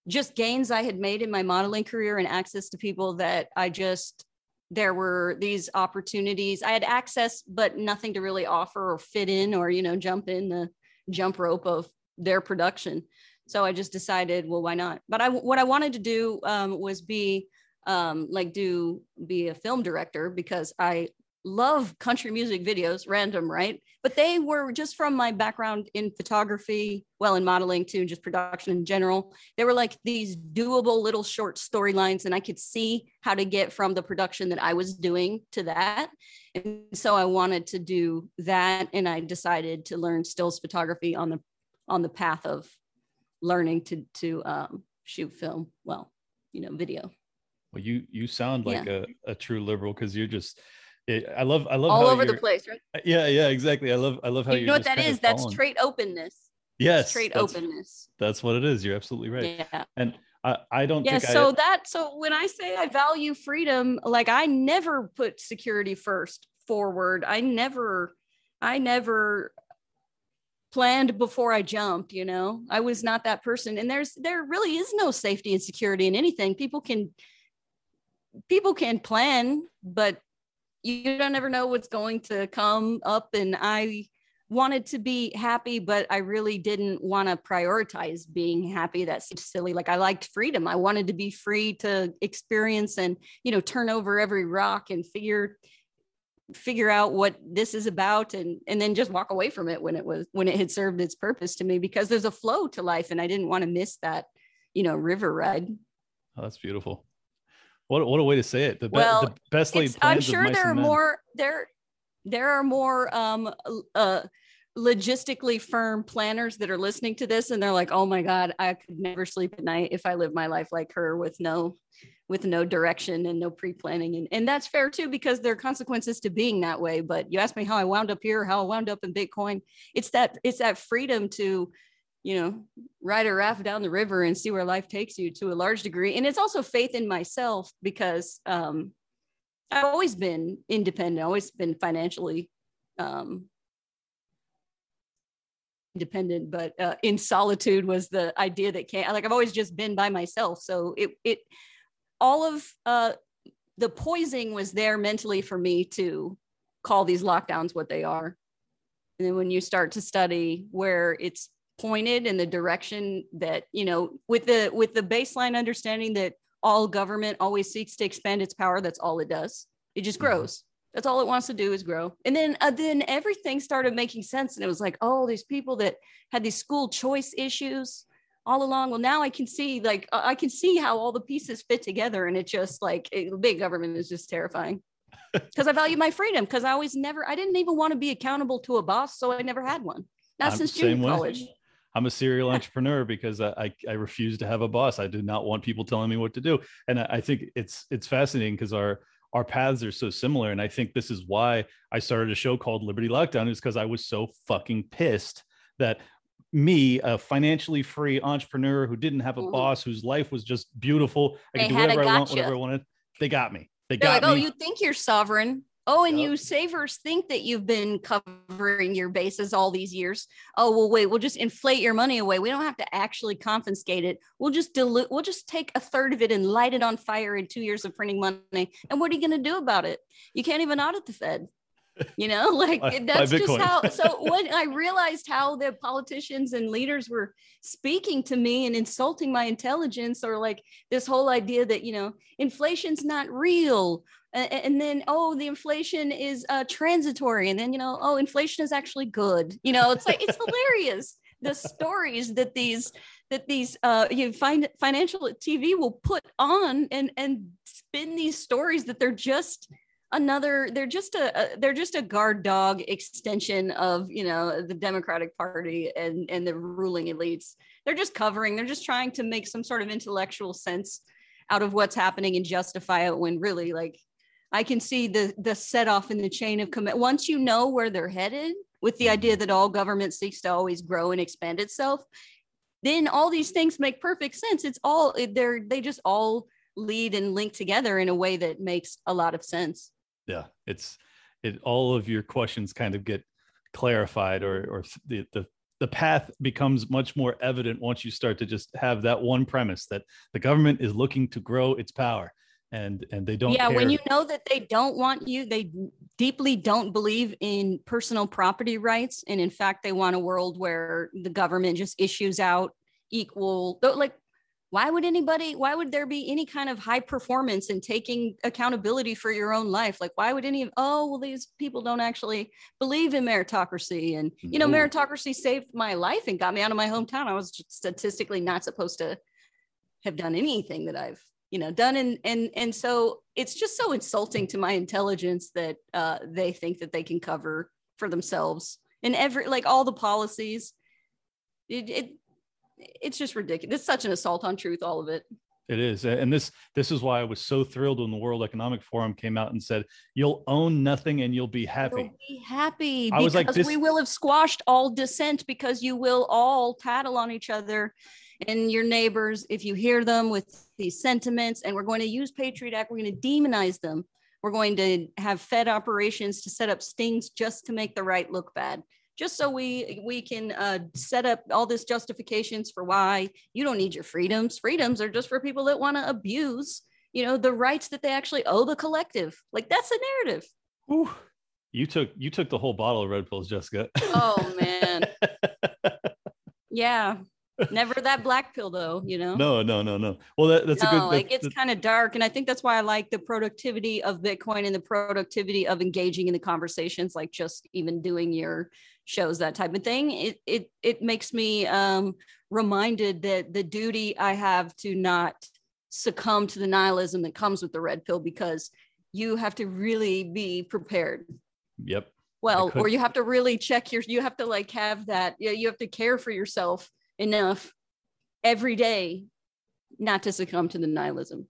just gains I had made in my modeling career and access to people that I just there were these opportunities I had access but nothing to really offer or fit in or you know jump in the jump rope of their production. So I just decided, well, why not? But I what I wanted to do um, was be um, like do be a film director because I love country music videos, random, right? But they were just from my background in photography, well, in modeling too, just production in general. They were like these doable little short storylines, and I could see how to get from the production that I was doing to that. And so I wanted to do that, and I decided to learn stills photography on the on the path of learning to to um, shoot film. Well, you know, video. Well, you you sound like Yeah. a, a true liberal because you're just. It, I love I love all how over the place, right? Yeah, yeah, exactly. I love I love how you you're know what just that kind is? of That's trait openness. Yes, trait that's, openness. That's what it is. You're absolutely right. Yeah. And I I don't Yeah. think So I, that so when I say I value freedom, like I never put security first forward. I never, I never planned before I jumped, you know. I was not that person. And there's there really is no safety and security in anything. People can people can plan, but you don't ever know what's going to come up. And I wanted to be happy, but I really didn't want to prioritize being happy. That seems silly. Like I liked freedom. I wanted to be free to experience and, you know, turn over every rock and figure figure out what this is about and and then just walk away from it when it was when it had served its purpose to me because there's a flow to life and I didn't want to miss that, you know, river ride. oh, that's beautiful. What what a way to say it. The, be- Well, the best laid I'm plans of sure there are men. more there there are more um uh logistically firm planners that are listening to this and they're like oh my god i could never sleep at night if i lived my life like her with no with no direction and no pre-planning. And, and that's fair too because there are consequences to being that way. But you asked me how i wound up here how i wound up in bitcoin it's that it's that freedom to you know ride a raft down the river and see where life takes you to a large degree. And it's also faith in myself because um I've always been independent, I've always been financially um, independent, but uh, in solitude was the idea that came. Like I've always just been by myself, so it it all of uh, the poising was there mentally for me to call these lockdowns what they are. And then when you start to study where it's pointed in the direction that, you know, with the with the baseline understanding that all government always seeks to expand its power, that's all it does. It just Mhm. grows. That's all it wants to do is grow. And then uh, then everything started making sense and it was like, oh, these people that had these school choice issues all along. Well, now I can see like I can see how all the pieces fit together and it just like it, big government is just terrifying. Because I value my freedom because I always never I didn't even want to be accountable to a boss, so I never had one. Not I'm since junior way. college. I'm a serial entrepreneur because I, I, I refuse to have a boss. I do not want people telling me what to do. And I, I think it's it's fascinating because our our paths are so similar. And I think this is why I started a show called Liberty Lockdown, is because I was so fucking pissed that me, a financially free entrepreneur who didn't have a Mhm. boss, whose life was just beautiful, I They could do whatever I want, gotcha. whatever I wanted. They got me. They They're got like, oh, you think you're sovereign. Oh, and Yep. you savers think that you've been covering your bases all these years. Oh, well, wait, we'll just inflate your money away. We don't have to actually confiscate it. We'll just dilute, we'll just take a third of it and light it on fire in two years of printing money. And what are you going to do about it? You can't even audit the Fed. You know, like buy that's just how. So when I realized how the politicians and leaders were speaking to me and insulting my intelligence, or like this whole idea that you know inflation's not real, a- a- and then oh the inflation is uh, transitory, and then you know oh inflation is actually good. You know, it's like it's hilarious the stories that these that these uh you find financial TV will put on and and spin these stories that they're just another they're just a, a they're just a guard dog extension of you know the democratic party and and the ruling elites they're just covering they're just trying to make some sort of intellectual sense out of what's happening and justify it when really like i can see the the set off in the chain of command. Once you know where they're headed with the idea that all government seeks to always grow and expand itself then all these things make perfect sense. It's all they're they just all lead and link together in a way that makes a lot of sense. Yeah it's it all of your questions kind of get clarified or or the the the path becomes much more evident once you start to just have that one premise that the government is looking to grow its power and and they don't yeah when you know that they don't want you they deeply don't believe in personal property rights and in fact they want a world where the government just issues out equal though like why would anybody why would there be any kind of high performance in taking accountability for your own life? Like why would any of oh well these people don't actually believe in meritocracy and you know meritocracy saved my life and got me out of my hometown. I was statistically not supposed to have done anything that i've you know done. And and and so it's just so insulting to my intelligence that uh they think that they can cover for themselves and every like all the policies. It, it it's just ridiculous. It's such an assault on truth all of it. It is, and this this is why I was so thrilled when the World Economic Forum came out and said, "You'll own nothing and you'll be happy." You'll be happy I was like, this- we will have squashed all dissent because you will all tattle on each other and your neighbors if you hear them with these sentiments. And we're going to use Patriot Act. We're going to demonize them. We're going to have Fed operations to set up stings just to make the right look bad. Just so we we can uh, set up all this justifications for why you don't need your freedoms. Freedoms are just for people that want to abuse, you know, the rights that they actually owe the collective. Like that's the narrative. Whew. You took you took the whole bottle of Red Pills, Jessica. Oh man. yeah. Never that black pill though, you know? no, no, no, no. Well, that, that's no, a good. it that- gets kind of dark. And I think that's why I like the productivity of Bitcoin and the productivity of engaging in the conversations, like just even doing your shows, that type of thing. It it it makes me um reminded that the duty I have to not succumb to the nihilism that comes with the red pill because you have to really be prepared yep. well or you have to really check your you have to like have that yeah you have to care for yourself enough every day not to succumb to the nihilism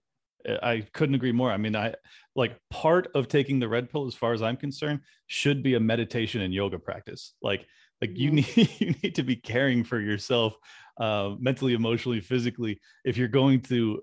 I couldn't agree more. I mean, I like part of taking the red pill, as far as I'm concerned, should be a meditation and yoga practice. Like, like you need you need to be caring for yourself, uh, mentally, emotionally, physically, if you're going to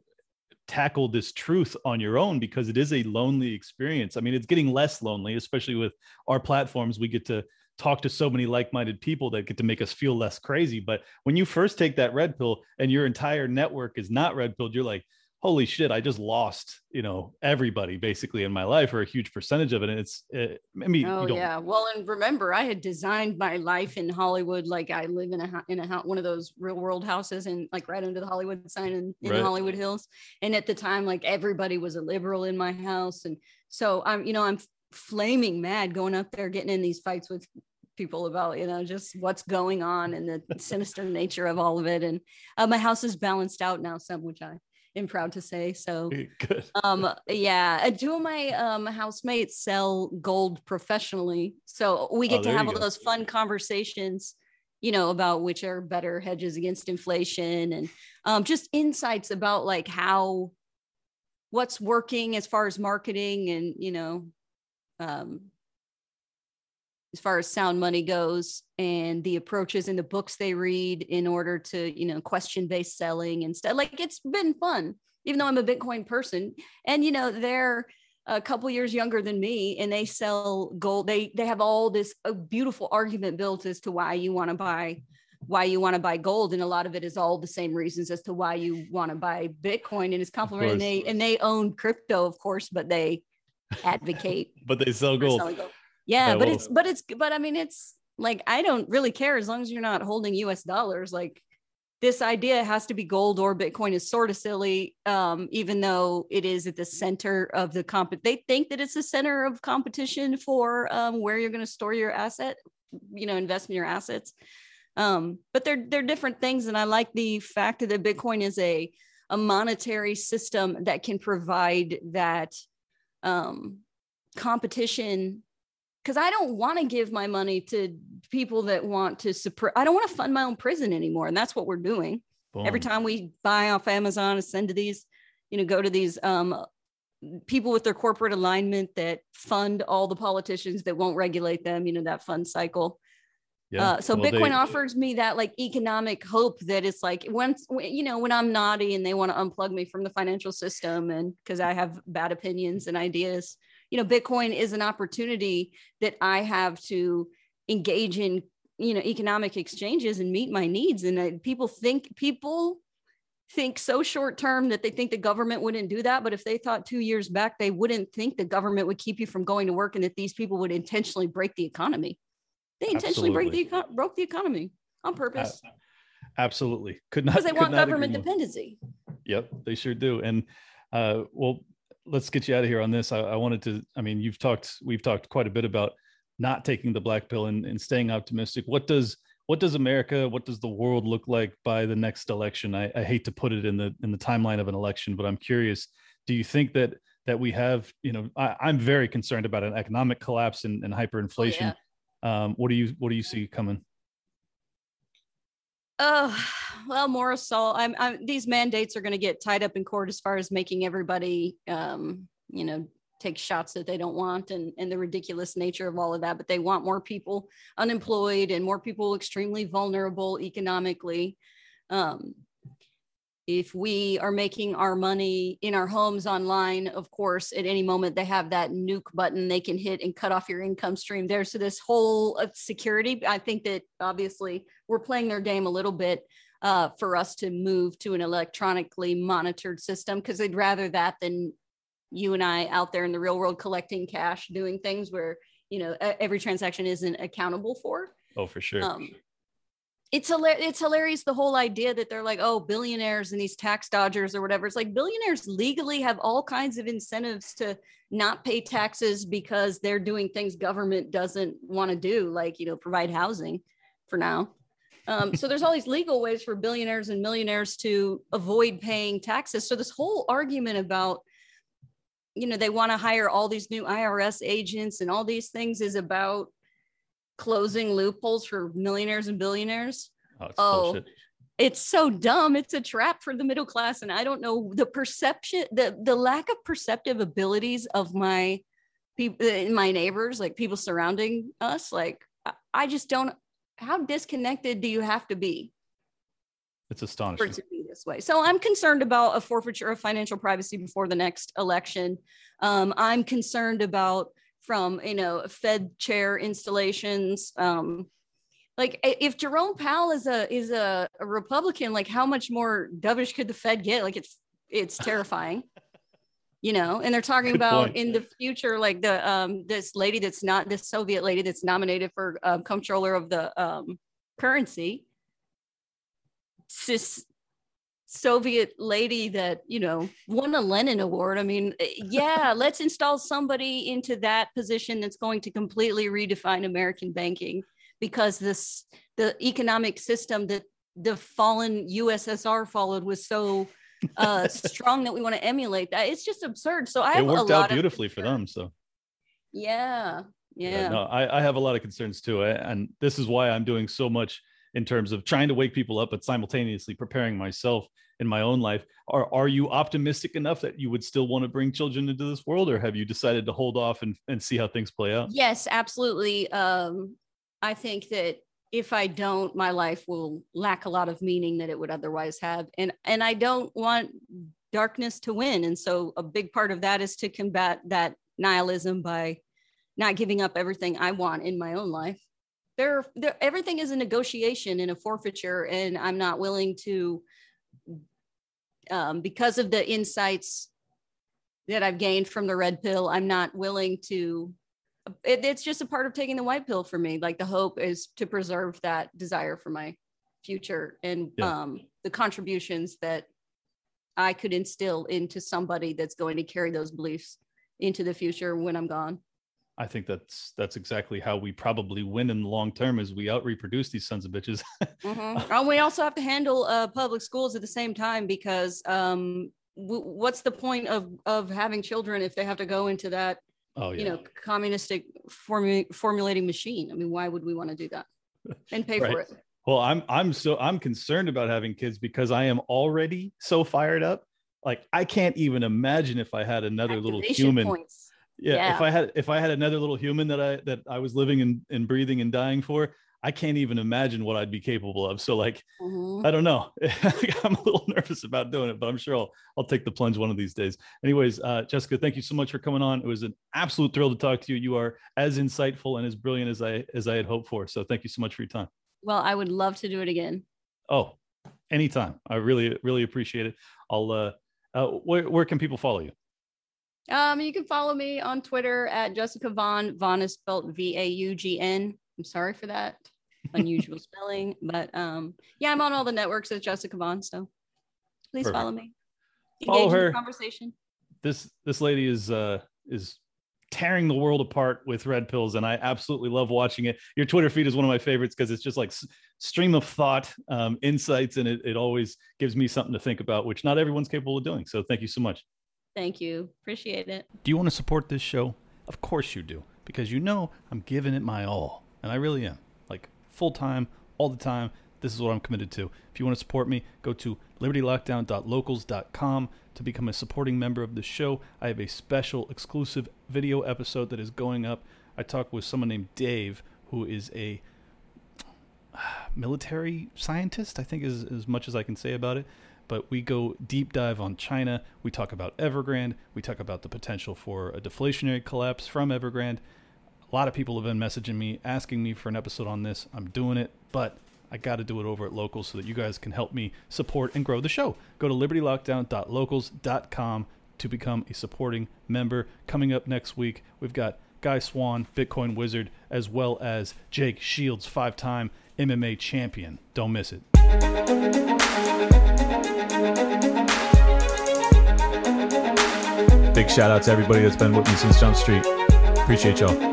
tackle this truth on your own, because it is a lonely experience. I mean, it's getting less lonely, especially with our platforms. We get to talk to so many like-minded people that get to make us feel less crazy. But when you first take that red pill and your entire network is not red pilled, you're like holy shit, I just lost, you know, everybody basically in my life or a huge percentage of it. And it's, it, I mean, oh yeah. Well, and remember, I had designed my life in Hollywood. Like I live in a in a house, one of those real world houses, and like right under the Hollywood sign in, in right. Hollywood Hills. And at the time, like everybody was a liberal in my house, and so I'm, you know, I'm flaming mad going up there, getting in these fights with people about you know just what's going on and the sinister nature of all of it and uh, my house is balanced out now some which i am proud to say. So, um, yeah, two of my um housemates sell gold professionally, so we get oh, to have all go. those fun conversations, you know, about which are better hedges against inflation and um, just insights about like how what's working as far as marketing and you know um, as far as sound money goes and the approaches in the books they read in order to you know question based selling and stuff. Like it's been fun even though i'm a bitcoin person. And you know they're a couple years younger than me and they sell gold. They they have all this a beautiful argument built as to why you want to buy why you want to buy gold. And a lot of it is all the same reasons as to why you want to buy bitcoin. And it's complimentary and they and they own crypto of course but they advocate but they sell gold. gold. Yeah, but it's but it's but I mean it's like I don't really care as long as you're not holding US dollars. Like this idea has to be gold or bitcoin is sort of silly um, even though it is at the center of the comp they think that it's the center of competition for um, where you're going to store your asset you know invest in your assets. Um, but they're they're different things and i like the fact that bitcoin is a a monetary system that can provide that um, competition because I don't want to give my money to people that want to suppress. I don't want to fund my own prison anymore, and that's what we're doing. Boom. Every time we buy off Amazon and send to these, you know, go to these um, people with their corporate alignment that fund all the politicians that won't regulate them. You know that fund cycle. Yeah. Uh, so well, Bitcoin they, offers me that like economic hope that it's like once you know when I'm naughty and they want to unplug me from the financial system and because I have bad opinions and ideas you know bitcoin is an opportunity that i have to engage in you know economic exchanges and meet my needs and uh, people think people think so short term that they think the government wouldn't do that but if they thought 2 years back they wouldn't think the government would keep you from going to work and that these people would intentionally break the economy they intentionally break the broke the economy on purpose uh, absolutely could not because they want government dependency yep they sure do and uh, well let's get you out of here on this. I, I, wanted to, I mean, you've talked, we've talked quite a bit about not taking the black pill and, and staying optimistic. What does, what does America, what does the world look like by the next election? I, I hate to put it in the, in the timeline of an election, but I'm curious, do you think that, that we have, you know, I, am very concerned about an economic collapse and, and hyperinflation. Oh, yeah. Um, what do you, what do you see coming? Oh, well, more assault. I'm, I'm, these mandates are going to get tied up in court as far as making everybody, um, you know, take shots that they don't want and, and the ridiculous nature of all of that. But they want more people unemployed and more people extremely vulnerable economically. Um, if we are making our money in our homes online of course at any moment they have that nuke button they can hit and cut off your income stream. There so this whole uh, security. I think that obviously we're playing their game a little bit uh, for us to move to an electronically monitored system because they'd rather that than you and i out there in the real world collecting cash doing things where you know every transaction isn't accountable for. Oh for sure um, it's. It's hilarious the whole idea that they're like, oh, billionaires and these tax dodgers or whatever. It's like billionaires legally have all kinds of incentives to not pay taxes because they're doing things government doesn't want to do, like you know, provide housing for now. Um, so there's all these legal ways for billionaires and millionaires to avoid paying taxes. So this whole argument about you know they want to hire all these new IRS agents and all these things is about closing loopholes for millionaires and billionaires. Oh, it's, oh, it's so dumb. It's a trap for the middle class. And I don't know the perception, the the lack of perceptive abilities of my people, uh, my neighbors, like people surrounding us. Like I just don't. How disconnected do you have to be? It's astonishing. For it to be this way. So I'm concerned about a forfeiture of financial privacy before the next election. Um, I'm concerned about from you know Fed chair installations. Um, like if Jerome Powell is a is a, a Republican, like how much more dovish could the Fed get? Like it's it's terrifying. you know, and they're talking Good about point. in the future, like the um this lady that's not this Soviet lady that's nominated for um, comptroller of the um currency. This Soviet lady that you know won a Lenin Award. I mean, eh, yeah, let's install somebody into that position that's going to completely redefine American banking because this the economic system that the fallen USSR followed was so uh, strong that we want to emulate that. It's just absurd. So I it have a worked lot out beautifully for them. So Yeah, yeah. no, I, I have a lot of concerns too, I- and this is why I'm doing so much in terms of trying to wake people up, but simultaneously preparing myself in my own life. Are are you optimistic enough that you would still want to bring children into this world, or have you decided to hold off and, and see how things play out? Yes, absolutely. Um, I think that if I don't, my life will lack a lot of meaning that it would otherwise have, and and I don't want darkness to win. And so a big part of that is to combat that nihilism by not giving up everything I want in my own life. There, there everything is a negotiation and a forfeiture, and I'm not willing to, um, because of the insights that I've gained from the red pill, I'm not willing to it, it's just a part of taking the white pill for me. Like the hope is to preserve that desire for my future and Yeah. um, the contributions that I could instill into somebody that's going to carry those beliefs into the future when I'm gone. I think that's that's exactly how we probably win in the long term as we out reproduce these sons of bitches. Mhm. and we also have to handle uh, public schools at the same time because um, w- what's the point of of having children if they have to go into that oh yeah. you know communistic formu- formulating machine? I mean, why would we want to do that and pay for it? Well, I'm I'm so I'm concerned about having kids because I am already so fired up. Like I can't even imagine if I had another little human. points. Yeah, if I had if I had another little human that I that I was living and, and breathing and dying for, I can't even imagine what I'd be capable of. So like Mhm. I don't know. I'm a little nervous about doing it, but I'm sure I'll I'll take the plunge one of these days. Anyways, uh, Jessica, thank you so much for coming on. It was an absolute thrill to talk to you. You are as insightful and as brilliant as I as I had hoped for. So thank you so much for your time. Well, I would love to do it again. Oh, anytime. I really, really appreciate it. I'll, uh, uh, where, where can people follow you? Um, you can follow me on Twitter at Jessica Vaughn. Vaughn is spelled V A U G N. I'm sorry for that unusual spelling, but um, yeah, I'm on all the networks as Jessica Vaughn. So please Perfect. follow me. Follow Engage in the her. conversation. This, this lady is, uh, is tearing the world apart with red pills. And I absolutely love watching it. Your Twitter feed is one of my favorites because it's just like s- stream of thought, um, insights, and it, it always gives me something to think about, which not everyone's capable of doing. So thank you so much. Thank you. Appreciate it. Do you want to support this show? Of course you do, because you know I'm giving it my all, and I really am. Like full time, all the time. This is what I'm committed to. If you want to support me, go to libertylockdown.locals.com to become a supporting member of the show. I have a special exclusive video episode that is going up. I talked with someone named Dave, who is a military scientist, I think is as much as I can say about it. But we go deep dive on China. We talk about Evergrande. We talk about the potential for a deflationary collapse from Evergrande. A lot of people have been messaging me, asking me for an episode on this. I'm doing it, but I got to do it over at Locals so that you guys can help me support and grow the show. Go to libertylockdown.locals.com to become a supporting member. Coming up next week, we've got Guy Swann, Bitcoin Wizard, as well as Jake Shields, five time MMA champion. Don't miss it. Big shout out to everybody that's been with me since Jump Street. Appreciate y'all.